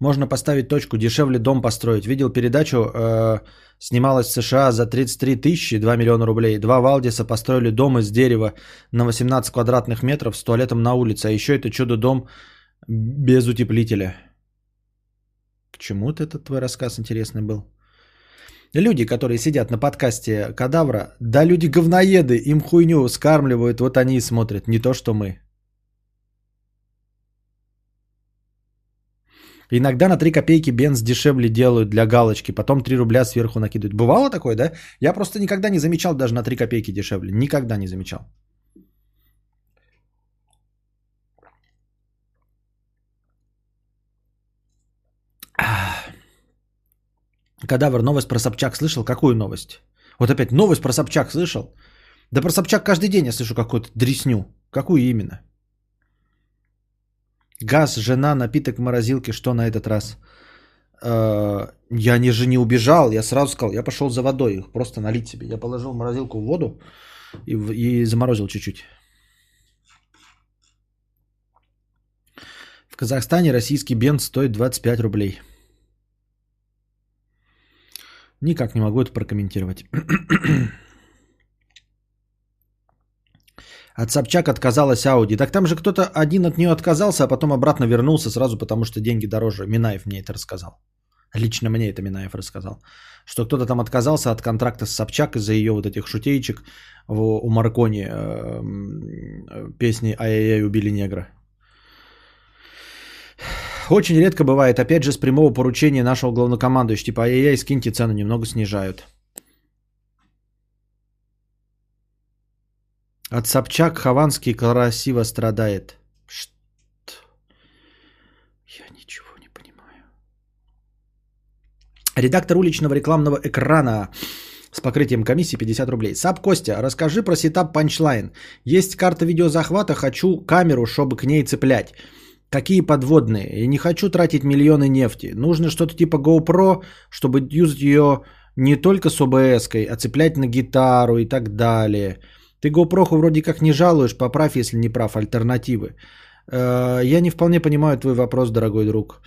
Можно поставить точку, дешевле дом построить. Видел передачу, э, снималась в США за 33 тысячи, 2 миллиона рублей. Два Валдиса построили дом из дерева на 18 квадратных метров с туалетом на улице. А еще это чудо-дом без утеплителя. К чему этот твой рассказ интересный был? Люди, которые сидят на подкасте Кадавра, да люди говноеды, им хуйню скармливают, вот они и смотрят, не то что мы. Иногда на 3 копейки бенз дешевле делают для галочки, потом 3 рубля сверху накидывают. Бывало такое, да? Я просто никогда не замечал даже на 3 копейки дешевле. Никогда не замечал. Кадавр, новость про Собчак слышал? Какую новость? Вот опять новость про Собчак слышал? Да про Собчак каждый день я слышу какую-то дресню. Какую именно? Газ, жена, напиток в морозилке. Что на этот раз? Э, Я не же не убежал. Я сразу сказал, я пошел за водой. Их просто налить себе. Я положил в морозилку воду и, в- и заморозил чуть-чуть. В Казахстане российский бенз стоит 25 рублей. Никак не могу это прокомментировать. [CLEARS THROAT] От Собчак отказалась Ауди. Так там же кто-то один от нее отказался, а потом обратно вернулся сразу, потому что деньги дороже. Минаев мне это рассказал. Лично мне это Минаев рассказал. Что кто-то там отказался от контракта с Собчак из-за ее вот этих шутеечек у Маркони э, м, песни «Ай-яй-яй, убили негра». Очень редко бывает, опять же, с прямого поручения нашего главнокомандующего, типа «Ай-яй-яй, скиньте цену, немного снижают». От Собчак Хованский красиво страдает. Что? Я ничего не понимаю. Редактор уличного рекламного экрана с покрытием комиссии 50 рублей. Sup Костя, расскажи про setup punchline. Есть карта видеозахвата, хочу камеру, чтобы к ней цеплять. Какие подводные? Я не хочу тратить миллионы нефти. Нужно что-то типа GoPro, чтобы юзать ее не только с OBS -кой, а цеплять на гитару и так далее. Ты GoPro вроде как не жалуешь, поправь, если не прав, альтернативы. Э, Я не вполне понимаю твой вопрос, дорогой друг.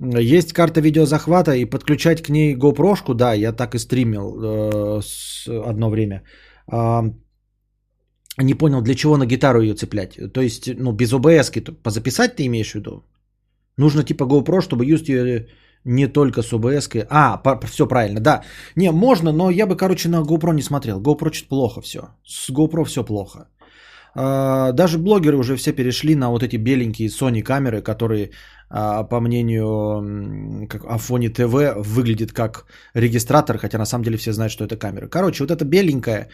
Есть карта видеозахвата и подключать к ней GoPro, да, я так и стримил э, одно время. Не понял, для чего на гитару ее цеплять. То есть, ну, без то позаписать ты имеешь в виду? Нужно типа GoPro, чтобы юзать ее не только с OBS. А, все правильно, да. Не, можно, но я бы, короче, на GoPro не смотрел. GoPro чуть плохо все. С GoPro все плохо. А, Даже блогеры уже все перешли на вот эти беленькие Sony камеры, которые, а, по мнению Афони ТВ, выглядит как регистратор, хотя на самом деле все знают, что это камера. Короче, вот эта беленькая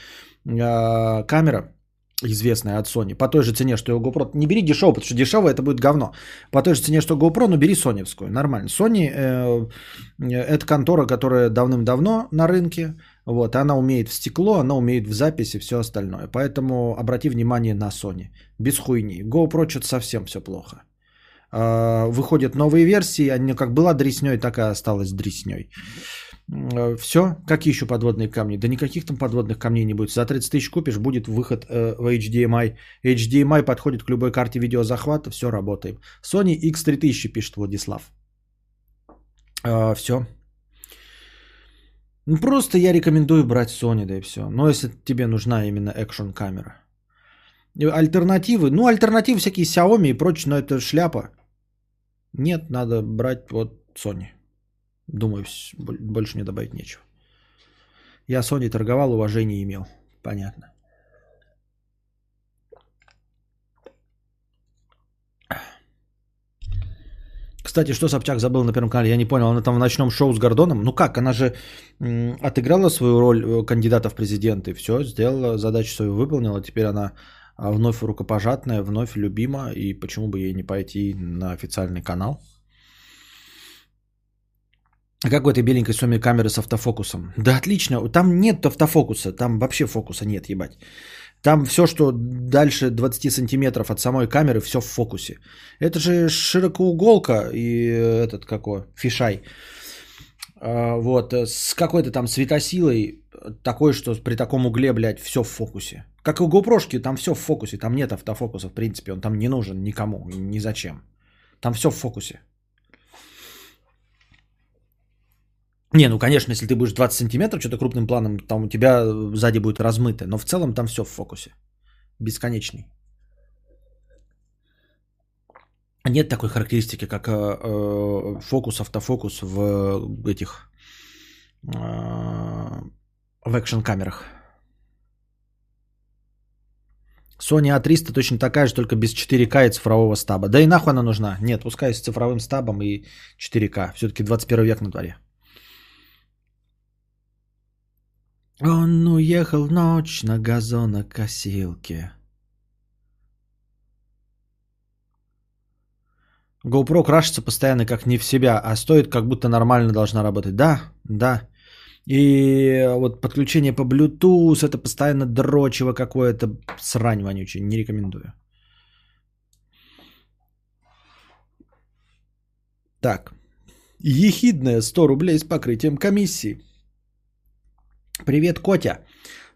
а, камера, известная от Sony, по той же цене, что и у GoPro. Не бери дешево, потому что дешево это будет говно. По той же цене, что GoPro, но бери соневскую, нормально. Sony э, это контора, которая давным-давно на рынке. Вот, она умеет в стекло, она умеет в записи, все остальное. Поэтому обрати внимание на Sony. Без хуйни. GoPro что-то совсем все плохо. А, Выходят новые версии, они как была дресней, так и осталась дресней. Все. Какие еще подводные камни? Да никаких там подводных камней не будет. За 30 тысяч купишь, будет выход э, в HDMI. HDMI подходит к любой карте видеозахвата, все работаем. Sony X3000 пишет Владислав. все. Ну, просто я рекомендую брать Sony, да и все. Но если тебе нужна именно экшн камера. Альтернативы, ну, альтернативы всякие Xiaomi и прочее, но это шляпа. Нет, надо брать вот Sony. Думаю, больше мне добавить нечего. Я Sony торговал, уважение имел. Понятно. Кстати, что Собчак забыл на Первом канале, я не понял, она там в ночном шоу с Гордоном? Ну как, она же отыграла свою роль э, кандидата в президенты, все, сделала, задачу свою выполнила, теперь она а, вновь рукопожатная, вновь любима, и почему бы ей не пойти на официальный канал? А как у этой беленькой Sony камеры с автофокусом? Да отлично, там нет автофокуса, там вообще фокуса нет, ебать. Там все, что дальше 20 сантиметров от самой камеры, все в фокусе. Это же широкоуголка и этот какой, фишай. А, Вот, э, с какой-то там светосилой, э, такой, что при таком угле, блядь, все в фокусе. Как и у GoPro, там все в фокусе, там нет автофокуса, в принципе, он там не нужен никому, ни зачем. Там все в фокусе. Не, ну конечно, если ты будешь 20 сантиметров, что-то крупным планом, там у тебя сзади будет размыто, но в целом там все в фокусе. Бесконечный. Нет такой характеристики, как э, э, фокус, автофокус в этих э, в экшн камерах. Sony A300 точно такая же, только без 4К и цифрового стаба. Да и нахуй она нужна? Нет, пускай с цифровым стабом и 4К. Все-таки 21 век на дворе. Он уехал в ночь на газонокосилке. GoPro крашится постоянно как не в себя, а стоит как будто нормально должна работать. Да, да. И вот подключение по Bluetooth, это постоянно дрочево какое-то, срань вонючая, не рекомендую. Так, ехидная 100 рублей с покрытием комиссии. Привет, Котя.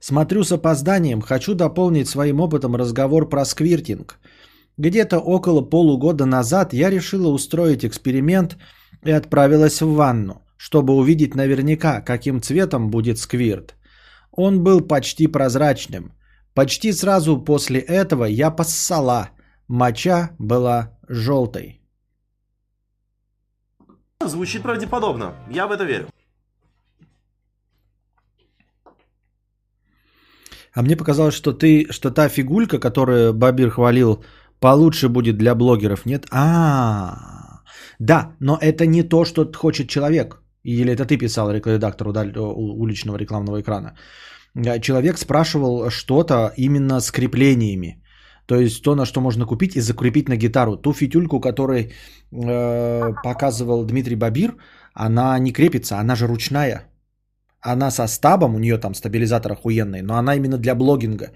Смотрю с опозданием, хочу дополнить своим опытом разговор про сквиртинг. Где-то около полугода назад я решила устроить эксперимент и отправилась в ванну, чтобы увидеть наверняка, каким цветом будет сквирт. Он был почти прозрачным. Почти сразу после этого я поссала. Моча была желтой. Звучит правдеподобно. Я в это верю. А мне показалось, что ты, что та фигулька, которую Бабир хвалил, получше будет для блогеров, нет? А, да, но это не то, что хочет человек. Или это ты писал редактору уличного рекламного экрана. Человек спрашивал что-то именно с креплениями. То есть то, на что можно купить и закрепить на гитару. Ту фитюльку, которую э, показывал Дмитрий Бабир, она не крепится, она же ручная. Она со стабом, у нее там стабилизатор охуенный, но она именно для блогинга.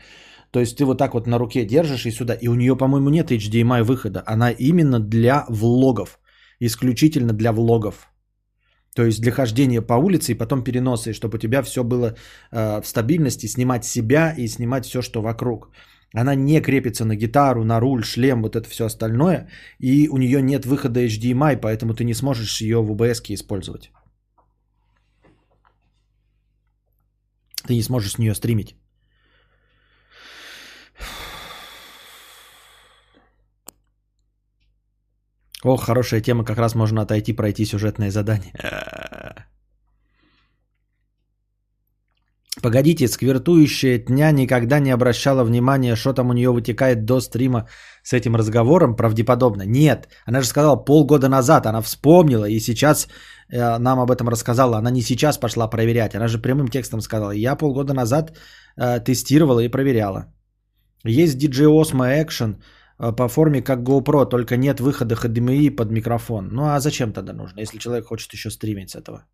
То есть ты вот так вот на руке держишь и сюда. И у нее, по-моему, нет HDMI выхода. Она именно для влогов. Исключительно для влогов. То есть для хождения по улице и потом переноса, и чтобы у тебя все было э, в стабильности, снимать себя и снимать все, что вокруг. Она не крепится на гитару, на руль, шлем, вот это все остальное. И у нее нет выхода HDMI, поэтому ты не сможешь ее в OBS использовать. Ты не сможешь с нее стримить. Ох, хорошая тема, как раз можно отойти, пройти сюжетное задание. Погодите, сквертующая тня никогда не обращала внимания, что там у нее вытекает до стрима с этим разговором правдеподобно. Нет, она же сказала полгода назад, она вспомнила и сейчас нам об этом рассказала. Она не сейчас пошла проверять, она же прямым текстом сказала. Я полгода назад э, тестировала и проверяла. Есть DJ Osmo Action э, по форме как GoPro, только нет выхода HDMI под микрофон. Ну а зачем тогда нужно, если человек хочет еще стримить с этого?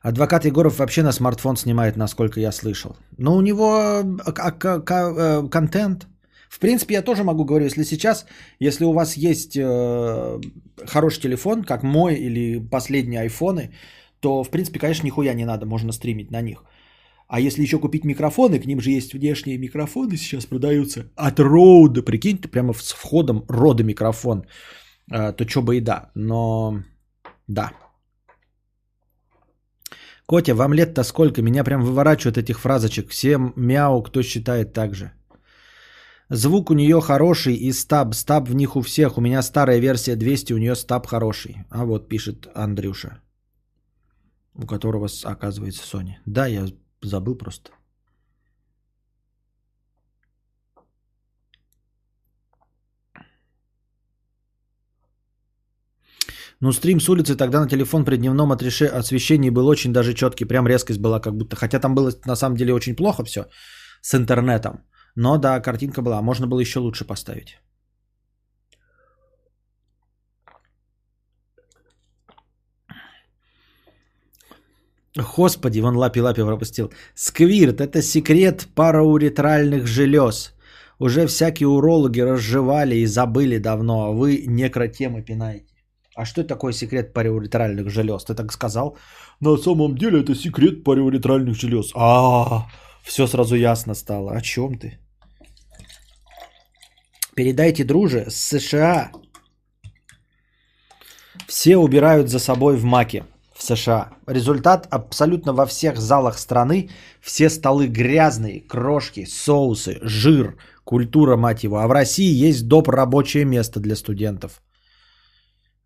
Адвокат Егоров вообще на смартфон снимает, насколько я слышал. Но у него а, а, контент. В принципе, я тоже могу говорить, если сейчас, если у вас есть э, хороший телефон, как мой или последние айфоны, то, в принципе, конечно, нихуя не надо, можно стримить на них. А если еще купить микрофоны, к ним же есть внешние микрофоны, сейчас продаются от Rode, прикиньте, прямо с входом Rode микрофон, э, то что бы и да. Но да, Котя, вам лет-то сколько? Меня прям выворачивают этих фразочек. Всем мяу, кто считает так же. Звук у нее хороший и стаб. Стаб в них у всех. У меня старая версия 200, у нее стаб хороший. А вот пишет Андрюша. У которого оказывается Sony. Да, я забыл просто. Ну, стрим с улицы тогда на телефон при дневном отреше... освещении был очень даже четкий. Прям резкость была как будто. Хотя там было на самом деле очень плохо все с интернетом. Но да, картинка была. Можно было еще лучше поставить. Господи, вон лапи-лапи пропустил. Сквирт – это секрет парауретральных желез. Уже всякие урологи разжевали и забыли давно, а вы некротемы пинаете. А что это такое секрет париуретральных желез? Ты так сказал? На самом деле это секрет париуретральных желез. А, все сразу ясно стало. О чем ты? Передайте, друже, с США все убирают за собой в маке в США. Результат абсолютно во всех залах страны. Все столы грязные, крошки, соусы, жир, культура, мать его. А в России есть доп. рабочее место для студентов.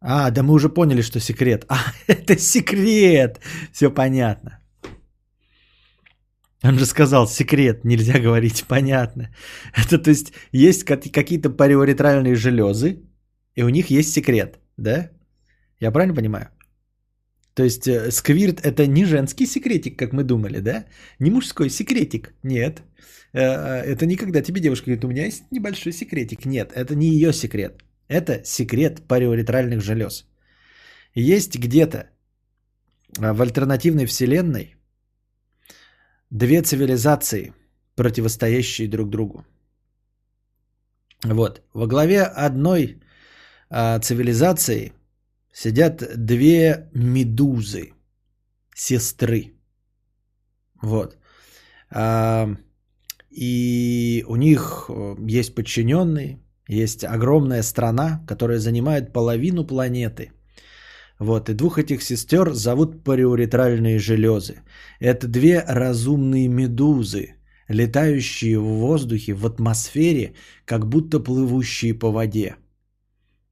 А, да мы уже поняли, что секрет. [LAUGHS] А, это секрет. Все понятно. Он же сказал, секрет, нельзя говорить, понятно. Это то есть есть какие-то париуретральные железы, и у них есть секрет, да? Я правильно понимаю? То есть э, сквирт это не женский секретик, как мы думали, да? Не мужской секретик, нет. Э, э, это не когда тебе девушка говорит, у меня есть небольшой секретик. Нет, это не ее секрет. Это секрет париуретральных желез. Есть где-то а, в альтернативной вселенной две цивилизации, противостоящие друг другу. Вот. Во главе одной а, цивилизации сидят две медузы, сестры. Вот. А, и у них э, есть подчиненные, есть огромная страна, которая занимает половину планеты. Вот, и двух этих сестер зовут париуретральные железы. Это две разумные медузы, летающие в воздухе, в атмосфере, как будто плывущие по воде.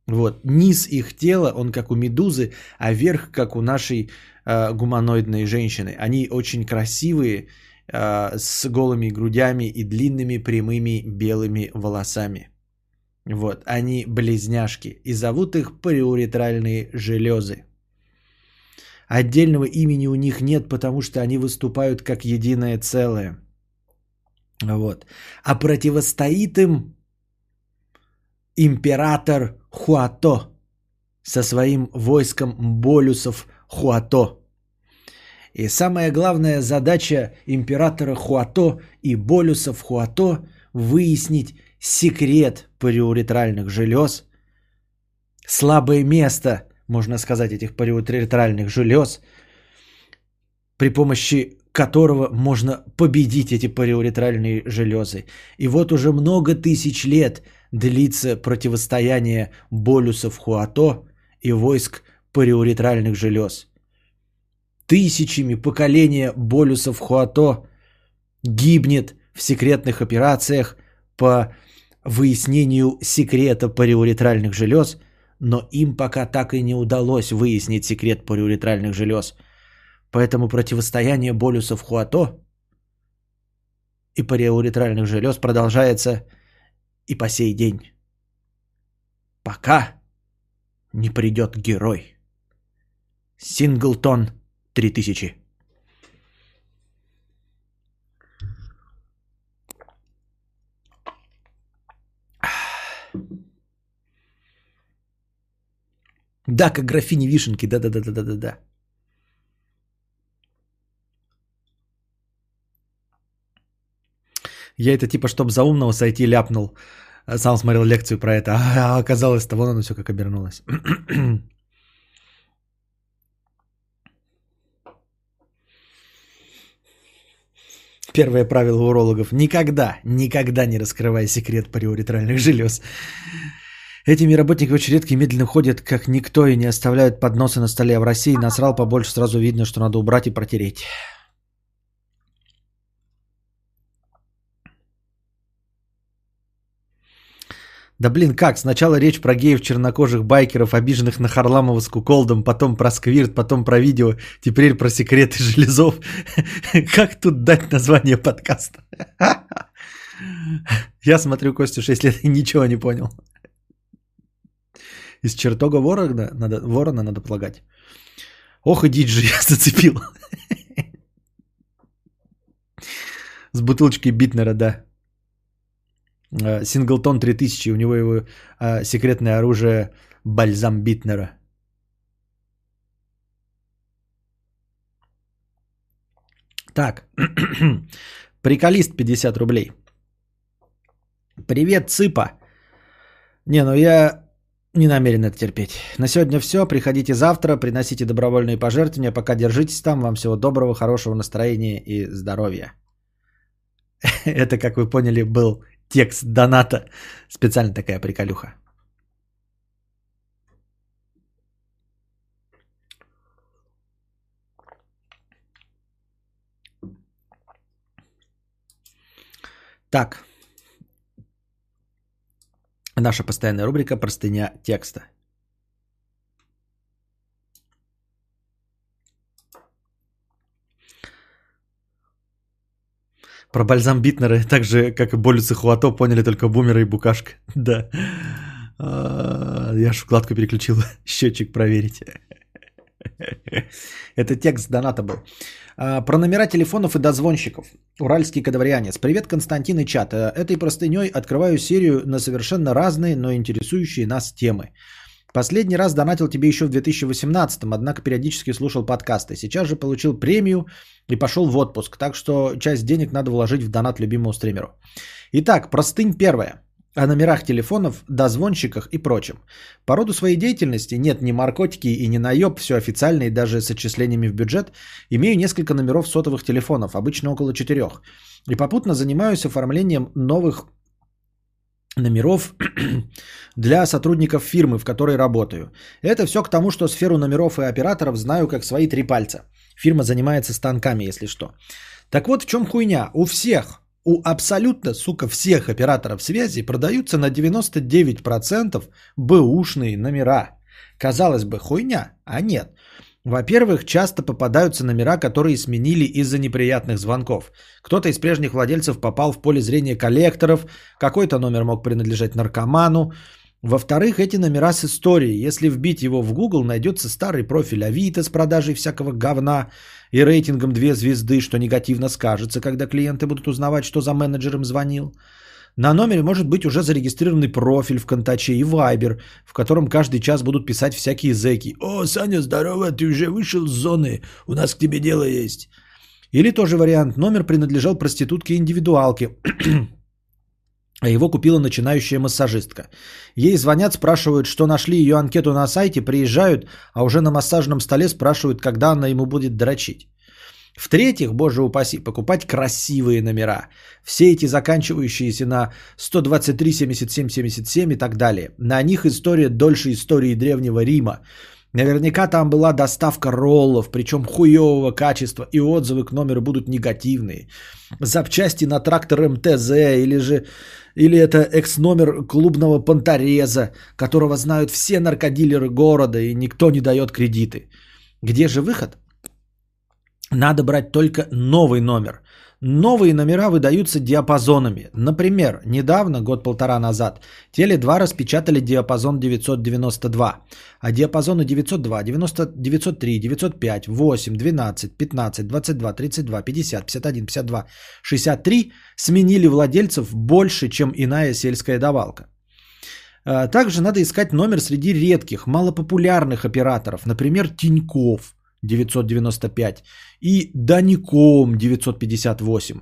Вот, низ их тела, он как у медузы, а верх как у нашей э, гуманоидной женщины. Они очень красивые, э, с голыми грудями и длинными прямыми белыми волосами. Вот, они близняшки. И зовут их париуретральные железы. Отдельного имени у них нет, потому что они выступают как единое целое. Вот. А противостоит им император Хуато со своим войском болюсов Хуато. И самая главная задача императора Хуато и болюсов Хуато выяснить секрет париуретральных желез, слабое место, можно сказать, этих париуретральных желез, при помощи которого можно победить эти париуретральные железы. И вот уже много тысяч лет длится противостояние болюсов Хуато и войск париуретральных желез. Тысячами поколения болюсов Хуато гибнет в секретных операциях по выяснению секрета париуретральных желез, но им пока так и не удалось выяснить секрет париуретральных желез. Поэтому противостояние болюсов Хуато и париуретральных желез продолжается и по сей день. Пока не придет герой. Синглтон 3000. Да, как графини вишенки, да-да-да-да-да-да. Я это типа, чтобы за умного сойти, ляпнул. Сам смотрел лекцию про это. А оказалось-то вон оно все как обернулось. [CLEARS THROAT] Первое правило урологов. Никогда, никогда не раскрывай секрет париуретральных желез. Этими работники очень редко и медленно ходят, как никто, и не оставляют подносы на столе. А в России насрал побольше, сразу видно, что надо убрать и протереть. Да блин, как? Сначала речь про геев чернокожих байкеров, обиженных на Харламова с куколдом, потом про сквирт, потом про видео, теперь про секреты железов. [LAUGHS] Как тут дать название подкаста? [LAUGHS] Я смотрю Костю 6 лет и ничего не понял. Из чертога ворона надо, ворона надо полагать. Ох и диджи [LAUGHS] я зацепил. С бутылочкой Битнера, да. Э, Синглтон 3000, у него его а, секретное оружие бальзам Битнера. Так, [CLEARS THROAT] приколист 50 рублей. Привет, Цыпа. Не, ну я не намерен это терпеть. На сегодня все. Приходите завтра, приносите добровольные пожертвования. Пока держитесь там. Вам всего доброго, хорошего настроения и здоровья. [LAUGHS] Это, как вы поняли, был текст доната. Специально такая приколюха. Так. Наша постоянная рубрика «Простыня текста». Про бальзам Битнера, так же, как и Болюс и Хуато, поняли только Бумера и Букашка. [LAUGHS] Да. А, я ж вкладку переключил, [LAUGHS] счетчик проверить. [LAUGHS] Это текст доната был. А, про номера телефонов и дозвонщиков. Уральский кадаврианец. Привет, Константин и чат. Э, этой простыней открываю серию на совершенно разные, но интересующие нас темы. Последний раз донатил тебе еще в 2018, однако периодически слушал подкасты. Сейчас же получил премию и пошел в отпуск, так что часть денег надо вложить в донат любимому стримеру. Итак, простынь первая о номерах телефонов, дозвонщиках и прочем. По роду своей деятельности, нет ни наркотики и ни наеб, все официально и даже с отчислениями в бюджет, имею несколько номеров сотовых телефонов, обычно около четырех. И попутно занимаюсь оформлением новых номеров [CLEARS THROAT] для сотрудников фирмы, в которой работаю. Это все к тому, что сферу номеров и операторов знаю как свои три пальца. Фирма занимается станками, если что. Так вот в чем хуйня. У всех у абсолютно, сука, всех операторов связи продаются на 99% бэушные номера. Казалось бы, хуйня, а нет. Во-первых, часто попадаются номера, которые сменили из-за неприятных звонков. Кто-то из прежних владельцев попал в поле зрения коллекторов, какой-то номер мог принадлежать наркоману. Во-вторых, эти номера с историей. Если вбить его в Google, найдется старый профиль Авито с продажей всякого говна, и рейтингом 2 звезды, что негативно скажется, когда клиенты будут узнавать, что за менеджер им звонил. На номере может быть уже зарегистрированный профиль в Контаче и Вайбер, в котором каждый час будут писать всякие зэки. «О, Саня, здорово, ты уже вышел с зоны, у нас к тебе дело есть». Или тоже вариант, номер принадлежал проститутке-индивидуалке, [CLEARS THROAT] а его купила начинающая массажистка. Ей звонят, спрашивают, что нашли ее анкету на сайте, приезжают, а уже на массажном столе спрашивают, когда она ему будет дрочить. В-третьих, боже упаси, покупать красивые номера. Все эти заканчивающиеся на 123, 77, 77 и так далее. На них история дольше истории Древнего Рима. Наверняка там была доставка роллов, причем хуевого качества, и отзывы к номеру будут негативные. Запчасти на трактор МТЗ или же или это экс-номер клубного понтореза, которого знают все наркодилеры города и никто не дает кредиты. Где же выход? Надо брать только новый номер. Новые номера выдаются диапазонами. Например, недавно, год-полтора назад, Теле2 распечатали диапазон 992, а диапазоны 902, 90, 903, 905, 8, 12, 15, 22, 32, 50, 51, 52, 63 сменили владельцев больше, чем иная сельская давалка. А, Также надо искать номер среди редких, малопопулярных операторов, например, Тиньков – 995 и Даником 958.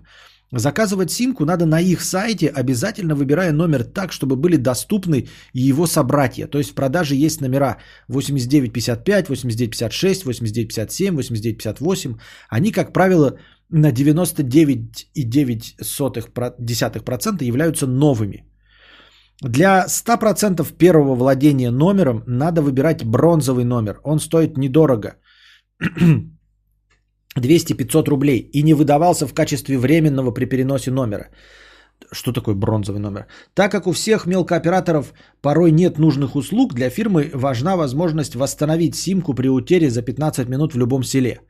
Заказывать симку надо на их сайте, обязательно выбирая номер так, чтобы были доступны и его собратья. То есть в продаже есть номера 8955, 8956, 8957, 8958. Они, как правило, на 99,9% являются новыми. Для 100% первого владения номером надо выбирать бронзовый номер. Он стоит недорого – [CLEARS THROAT] 200-500 рублей и не выдавался в качестве временного при переносе номера. Что такое бронзовый номер? Так как у всех мелкооператоров порой нет нужных услуг, для фирмы важна возможность восстановить симку при утере за 15 минут в любом селе.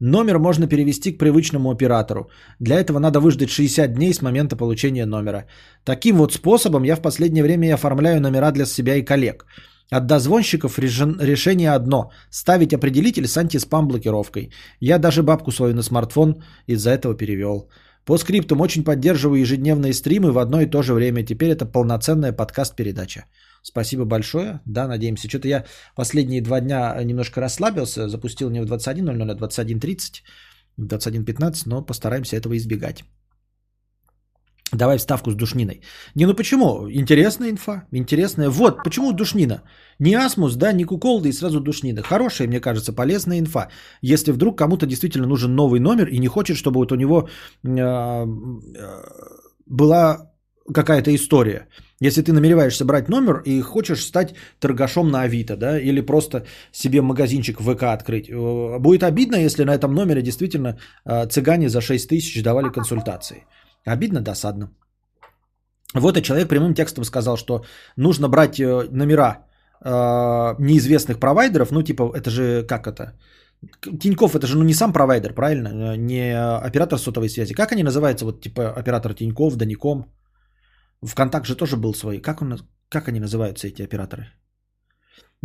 Номер можно перевести к привычному оператору. Для этого надо выждать 60 дней с момента получения номера. Таким вот способом я в последнее время оформляю номера для себя и коллег – от дозвонщиков решение одно – ставить определитель с антиспам блокировкой. Я даже бабку свою на смартфон из-за этого перевел. По скриптам очень поддерживаю ежедневные стримы в одно и то же время. Теперь это полноценная подкаст-передача. Спасибо большое. Да, надеемся. Что-то я последние два дня немножко расслабился. Запустил не в 21.00, а 21.30, 21.15, но постараемся этого избегать. Давай вставку с душниной. Не, ну почему? Интересная инфа. Интересная. Вот, почему душнина? Не асмус, да, не куколда и сразу душнина. Хорошая, мне кажется, полезная инфа. Если вдруг кому-то действительно нужен новый номер и не хочет, чтобы вот у него э, была какая-то история. Если ты намереваешься брать номер и хочешь стать торгашом на Авито, да, или просто себе магазинчик ВК открыть, будет обидно, если на этом номере действительно э, цыгане за 6 тысяч давали консультации. Обидно, досадно. Вот и человек прямым текстом сказал, что нужно брать э, номера э, неизвестных провайдеров, ну типа это же как это, Тиньков это же ну не сам провайдер, правильно, э, не оператор сотовой связи. Как они называются, вот типа оператор Тиньков, Даником? ВКонтакт же тоже был свой. Как, он, как они называются эти операторы?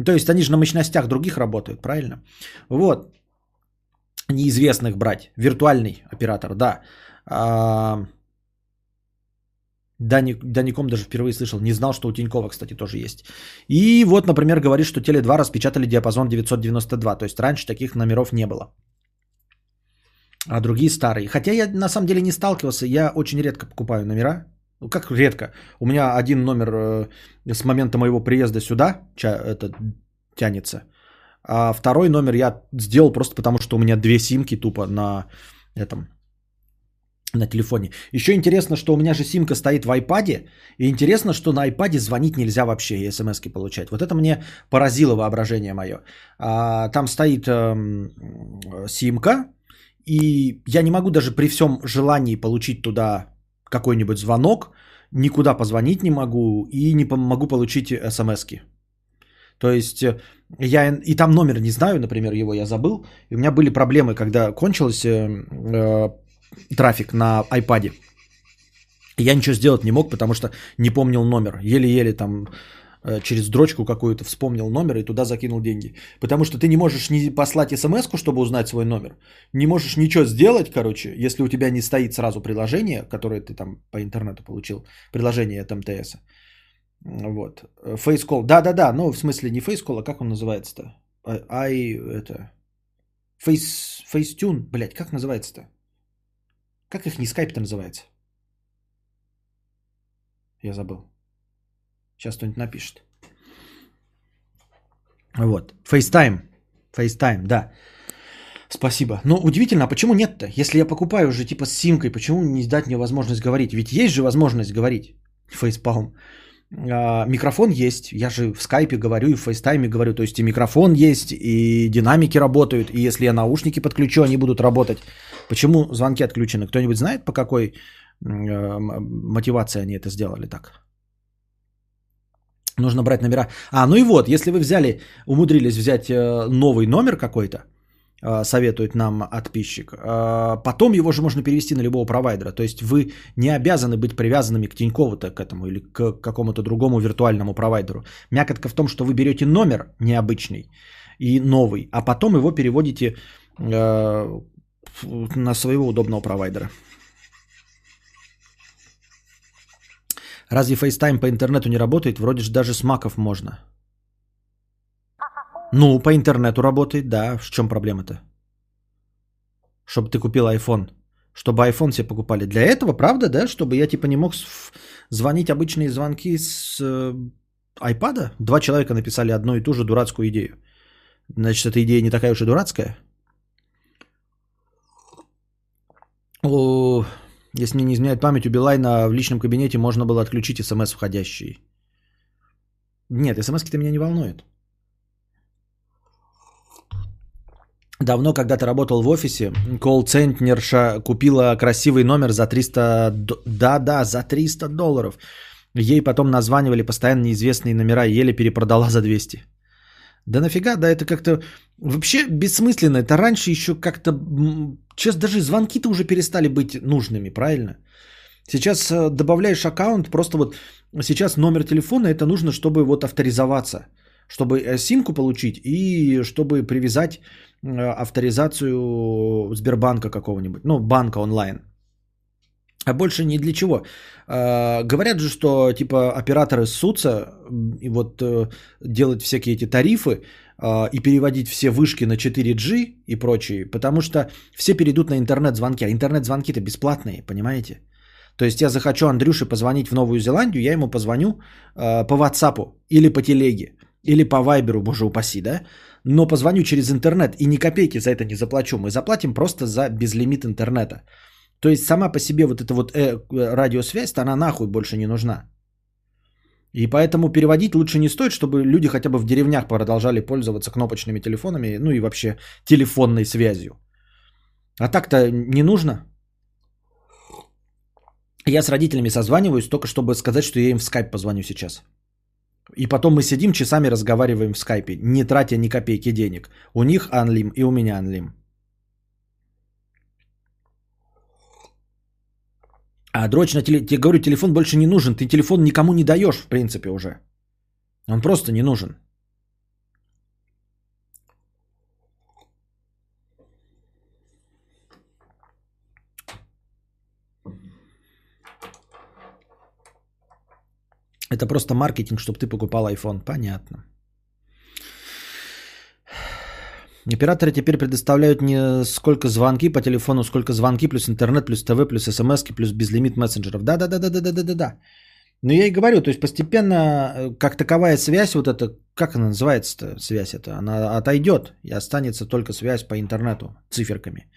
То есть они же на мощностях других работают, правильно? Вот. Неизвестных брать. Виртуальный оператор, да. А, Даник, Даником даже впервые слышал. Не знал, что у Тинькова, кстати, тоже есть. И вот, например, говорит, что Теле2 распечатали диапазон 992. То есть раньше таких номеров не было. А другие старые. Хотя я на самом деле не сталкивался. Я очень редко покупаю номера. Ну, как редко. У меня один номер э, с момента моего приезда сюда ча, это, тянется. А второй номер я сделал просто потому, что у меня две симки тупо на этом на телефоне. Еще интересно, что у меня же симка стоит в iPad, и интересно, что на iPad звонить нельзя вообще и смс получать. Вот это мне поразило воображение мое. А, там стоит эм, симка, и я не могу даже при всем желании получить туда какой-нибудь звонок, никуда позвонить не могу и не могу получить смс. То есть э, я и там номер не знаю, например, его я забыл. И у меня были проблемы, когда кончилось э, э трафик на iPad. Я ничего сделать не мог, потому что не помнил номер. Еле-еле там э, через дрочку какую-то вспомнил номер и туда закинул деньги. Потому что ты не можешь не послать смс чтобы узнать свой номер. Не можешь ничего сделать, короче, если у тебя не стоит сразу приложение, которое ты там по интернету получил. Приложение от МТС. Вот. Фейскол. Да-да-да, ну в смысле не фейскол, а как он называется-то? Ай, это... Фейс... Фейстюн, блядь, как называется-то? Как их не скайп-то называется? Я забыл. Сейчас кто-нибудь напишет. Вот. FaceTime. FaceTime, да. Спасибо. Ну, удивительно, а почему нет-то? Если я покупаю уже типа с симкой, почему не дать мне возможность говорить? Ведь есть же возможность говорить. Facepalm. А, микрофон есть. Я же в скайпе говорю и в FaceTime е говорю. То есть и микрофон есть, и динамики работают. И если я наушники подключу, они будут работать. Почему звонки отключены? Кто-нибудь знает, по какой э, мотивации они это сделали так? Нужно брать номера. А, ну и вот, если вы взяли, умудрились взять э, новый номер какой-то, советует нам подписчик, э, потом его же можно перевести на любого провайдера. То есть вы не обязаны быть привязанными к Тинькову-то к этому или к какому-то другому виртуальному провайдеру. Мякотка в том, что вы берете номер необычный и новый, а потом его переводите на своего удобного провайдера. Разве FaceTime по интернету не работает? Вроде же даже с маков можно. Ну, по интернету работает, да. В чем проблема-то? Чтобы ты купил iPhone. Чтобы iPhone себе покупали. Для этого, правда, да? Чтобы я типа не мог звонить обычные звонки с э, iPad? Два человека написали одну и ту же дурацкую идею. Значит, эта идея не такая уж и дурацкая? О, если мне не изменяет память, у Билайна в личном кабинете можно было отключить смс входящие. Нет, смс-ки-то меня не волнуют. Давно, когда ты работал в офисе, колл-центнерша купила красивый номер за 300... Да-да, за 300 долларов. Ей потом названивали постоянно неизвестные номера еле перепродала за 200. Да нафига, да это как-то вообще бессмысленно. Это раньше еще как-то... Сейчас даже звонки-то уже перестали быть нужными, правильно? Сейчас э, добавляешь аккаунт, просто вот сейчас номер телефона это нужно, чтобы вот авторизоваться, чтобы э, симку получить и чтобы привязать авторизацию Сбербанка какого-нибудь, ну, банка онлайн. А больше ни для чего. А, говорят же, что типа операторы ссутся и вот э, делать всякие эти тарифы а, и переводить все вышки на 4G и прочие, потому что все перейдут на интернет-звонки, а интернет-звонки-то бесплатные, понимаете? То есть я захочу Андрюше позвонить в Новую Зеландию, я ему позвоню э, по WhatsApp или по телеге, или по Вайберу, боже упаси, да? Но позвоню через интернет и ни копейки за это не заплачу. Мы заплатим просто за безлимит интернета. То есть сама по себе вот эта вот э, радиосвязь, она нахуй больше не нужна. И поэтому переводить лучше не стоит, чтобы люди хотя бы в деревнях продолжали пользоваться кнопочными телефонами, ну и вообще телефонной связью. А так-то не нужно. Я с родителями созваниваюсь только чтобы сказать, что я им в скайп позвоню сейчас. И потом мы сидим часами разговариваем в скайпе, не тратя ни копейки денег. У них анлим и у меня анлим. А дрочь на телефон, тебе говорю, телефон больше не нужен. Ты телефон никому не даешь, в принципе, уже. Он просто не нужен. Это просто маркетинг, чтобы ты покупал iPhone. Понятно. Операторы теперь предоставляют не сколько звонки по телефону, сколько звонки плюс интернет, плюс ТВ, плюс смс, плюс безлимит мессенджеров. Да-да-да-да-да-да-да-да. Но я и говорю, то есть постепенно, э, как таковая связь, вот это, как она называется-то, связь эта, она отойдет и останется только связь по интернету циферками.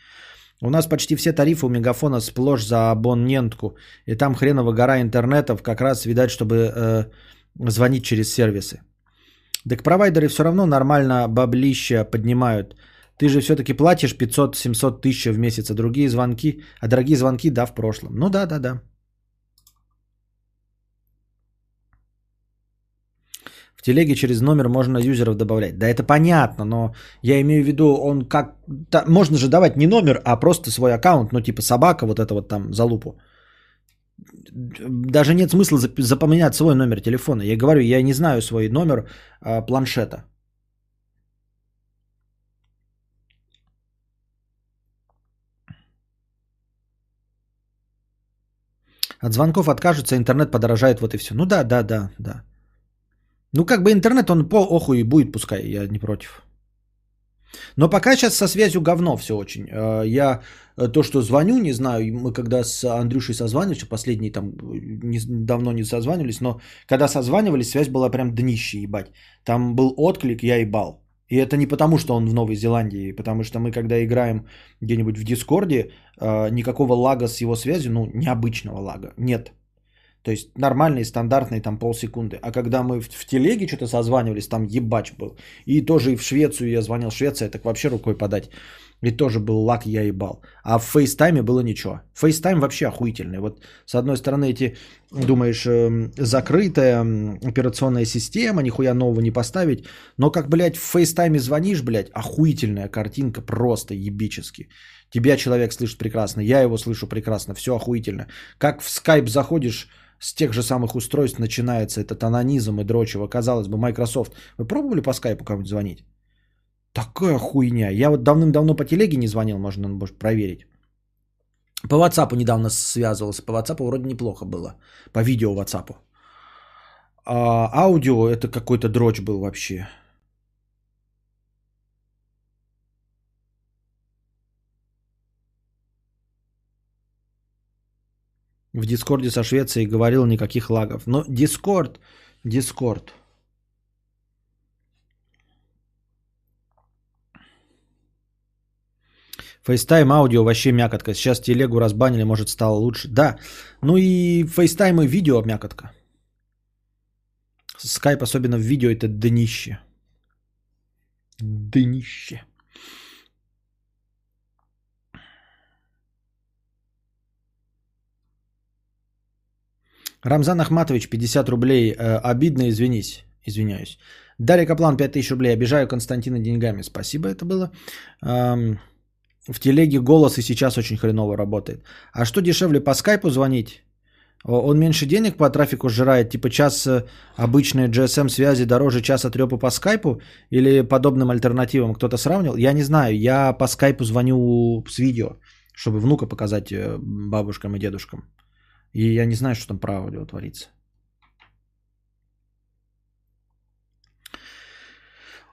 У нас почти все тарифы у Мегафона сплошь за абонентку, и там хреново гора интернетов, как раз видать, чтобы э, звонить через сервисы. Так провайдеры все равно нормально баблища поднимают. Ты же все-таки платишь 500-700 тысяч в месяц, а другие звонки, а дорогие звонки, да, в прошлом. Ну да, да, да. В телеге через номер можно юзеров добавлять. Да это понятно, но я имею в виду, он как... Да, можно же давать не номер, а просто свой аккаунт, ну типа собака, вот это вот там за лупу даже нет смысла запоминать свой номер телефона. Я говорю, я не знаю свой номер а, планшета. От звонков откажутся, интернет подорожает, вот и все. Ну да, да, да, да. Ну как бы интернет, он по охуй будет, пускай, я не против. Но пока сейчас со связью говно все очень. Э, я э, то, что звоню, не знаю, мы когда с Андрюшей созванивались, последние там не, давно не созванивались, но когда созванивались, связь была прям днище ебать. Там был отклик, я ебал. И это не потому, что он в Новой Зеландии, потому что мы, когда играем где-нибудь в Discord е, э, никакого лага с его связью, ну, необычного лага, нет. То есть нормальный, стандартный там полсекунды. А когда мы в, в телеге что-то созванивались, там ебач был. И тоже и в Швецию я звонил. Швеция, так вообще рукой подать. И тоже был лаг, я ебал. А в FaceTime е было ничего. FaceTime вообще охуительный. Вот с одной стороны эти, думаешь, эм, закрытая операционная система, нихуя нового не поставить. Но как, блядь, в FaceTime е звонишь, блядь, охуительная картинка, просто ебически. Тебя человек слышит прекрасно, я его слышу прекрасно, все охуительно. Как в скайп заходишь, с тех же самых устройств начинается этот онанизм и дрочево. Казалось бы, Microsoft. Вы пробовали по скайпу кому-нибудь звонить? Такая хуйня. Я вот давным-давно по телеге не звонил, можно может, проверить. По WhatsApp недавно связывался. По WhatsApp вроде неплохо было. По видео WhatsApp. А аудио это какой-то дрочь был вообще. В Дискорде со Швецией говорил никаких лагов. Но Дискорд, Дискорд. FaceTime аудио вообще мякотка. Сейчас телегу разбанили, может стало лучше. Да, ну и FaceTime и видео мякотка. Skype, особенно в видео, это днище. Днище. Рамзан Ахматович, 50 рублей. Э, обидно, извинись. Извиняюсь. Дарья Каплан, 5000 рублей. Обижаю Константина деньгами. Спасибо, это было. В телеге голос и сейчас очень хреново работает. А что дешевле по скайпу звонить? Он меньше денег по трафику сжирает, типа час э, обычной GSM связи дороже часа трепа по скайпу или подобным альтернативам кто-то сравнил? Я не знаю, я по скайпу звоню с видео, чтобы внука показать э, бабушкам и дедушкам. И я не знаю, что там про аудио творится.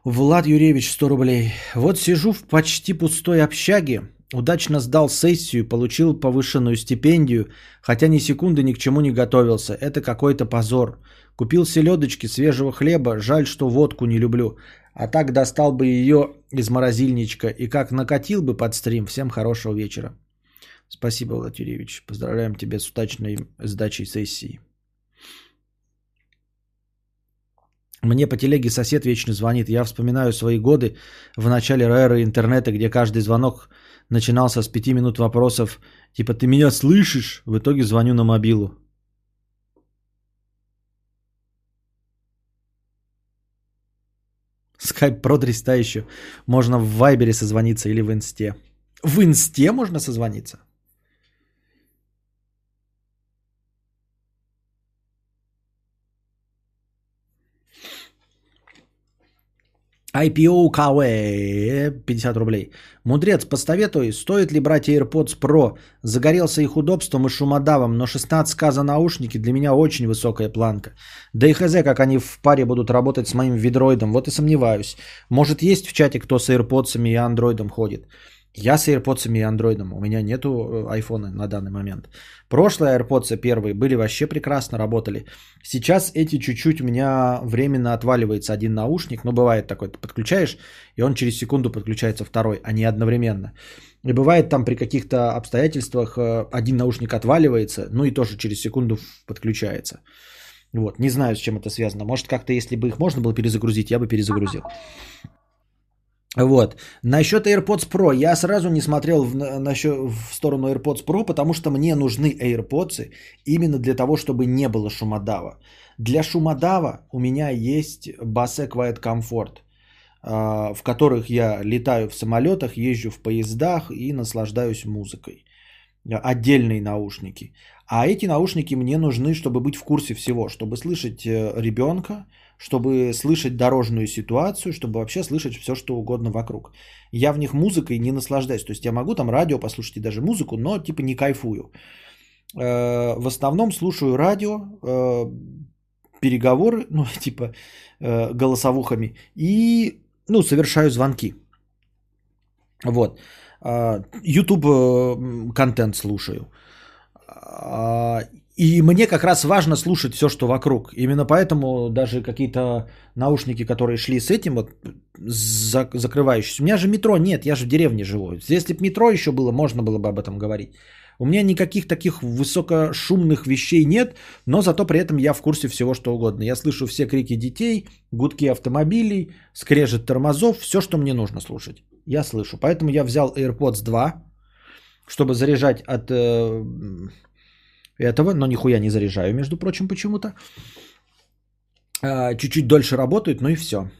Влад Юрьевич, 100 рублей. Вот сижу в почти пустой общаге, удачно сдал сессию, получил повышенную стипендию, хотя ни секунды ни к чему не готовился. Это какой-то позор. Купил селедочки, свежего хлеба, жаль, что водку не люблю. А так достал бы ее из морозильничка и как накатил бы под стрим. Всем хорошего вечера. Спасибо, Влад. Поздравляем тебя с удачной сдачей сессии. Мне по телеге сосед вечно звонит. Я вспоминаю свои годы в начале эры интернета, где каждый звонок начинался с пяти минут вопросов, типа «ты меня слышишь?» В итоге звоню на мобилу. Skype Pro 300 еще. Можно в Вайбере созвониться или в Инсте. В Инсте можно созвониться? IPO KW 50 рублей. Мудрец, посоветуй, стоит ли брать AirPods Pro? Загорелся их удобством и шумодавом, но 16к за наушники для меня очень высокая планка. Да и хз, как они в паре будут работать с моим видроидом, вот и сомневаюсь. Может есть в чате кто с AirPods и Android ходит? Я с AirPods и Android, у меня нету iPhone на данный момент. Прошлые AirPods первые были вообще прекрасно работали. Сейчас эти чуть-чуть у меня временно отваливается один наушник, ну бывает такой, ты подключаешь, и он через секунду подключается второй, а не одновременно. И бывает там при каких-то обстоятельствах э, один наушник отваливается, ну и тоже через секунду подключается. Вот, не знаю, с чем это связано. Может, как-то, если бы их можно было перезагрузить, я бы перезагрузил. Вот. Насчет AirPods Pro. Я сразу не смотрел в, насчет, в сторону AirPods Pro, потому что мне нужны AirPods именно для того, чтобы не было шумодава. Для шумодава у меня есть Bose Quiet Comfort, а, в которых я летаю в самолетах, езжу в поездах и наслаждаюсь музыкой. Отдельные наушники. А эти наушники мне нужны, чтобы быть в курсе всего, чтобы слышать э, ребенка, чтобы слышать дорожную ситуацию, чтобы вообще слышать все, что угодно вокруг. Я в них музыкой не наслаждаюсь. То есть я могу там радио послушать и даже музыку, но типа не кайфую. Э, в основном слушаю радио, э, переговоры, [LAUGHS] ну типа э, голосовухами и ну совершаю звонки. Вот. YouTube контент слушаю. И мне как раз важно слушать все, что вокруг. Именно поэтому даже какие-то наушники, которые шли с этим, вот за- закрывающиеся. У меня же метро нет, я же в деревне живу. Если бы метро еще было, можно было бы об этом говорить. У меня никаких таких высокошумных вещей нет, но зато при этом я в курсе всего, что угодно. Я слышу все крики детей, гудки автомобилей, скрежет тормозов, все, что мне нужно слушать. Я слышу. Поэтому я взял AirPods 2, чтобы заряжать от э, этого, но нихуя не заряжаю, между прочим, почему-то. А, Чуть-чуть дольше работают, ну и все.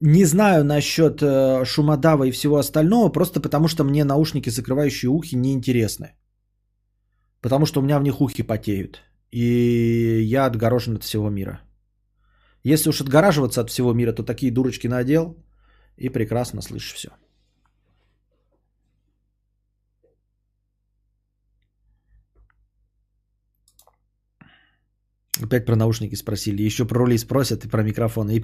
Не знаю насчет э, шумодава и всего остального, просто потому что мне наушники, закрывающие ухи, неинтересны. Потому что у меня в них ухи потеют. И я отгорожен от всего мира. Если уж отгораживаться от всего мира, то такие дурочки надел и прекрасно слышишь все. Опять про наушники спросили. Еще про рули спросят и про микрофон. И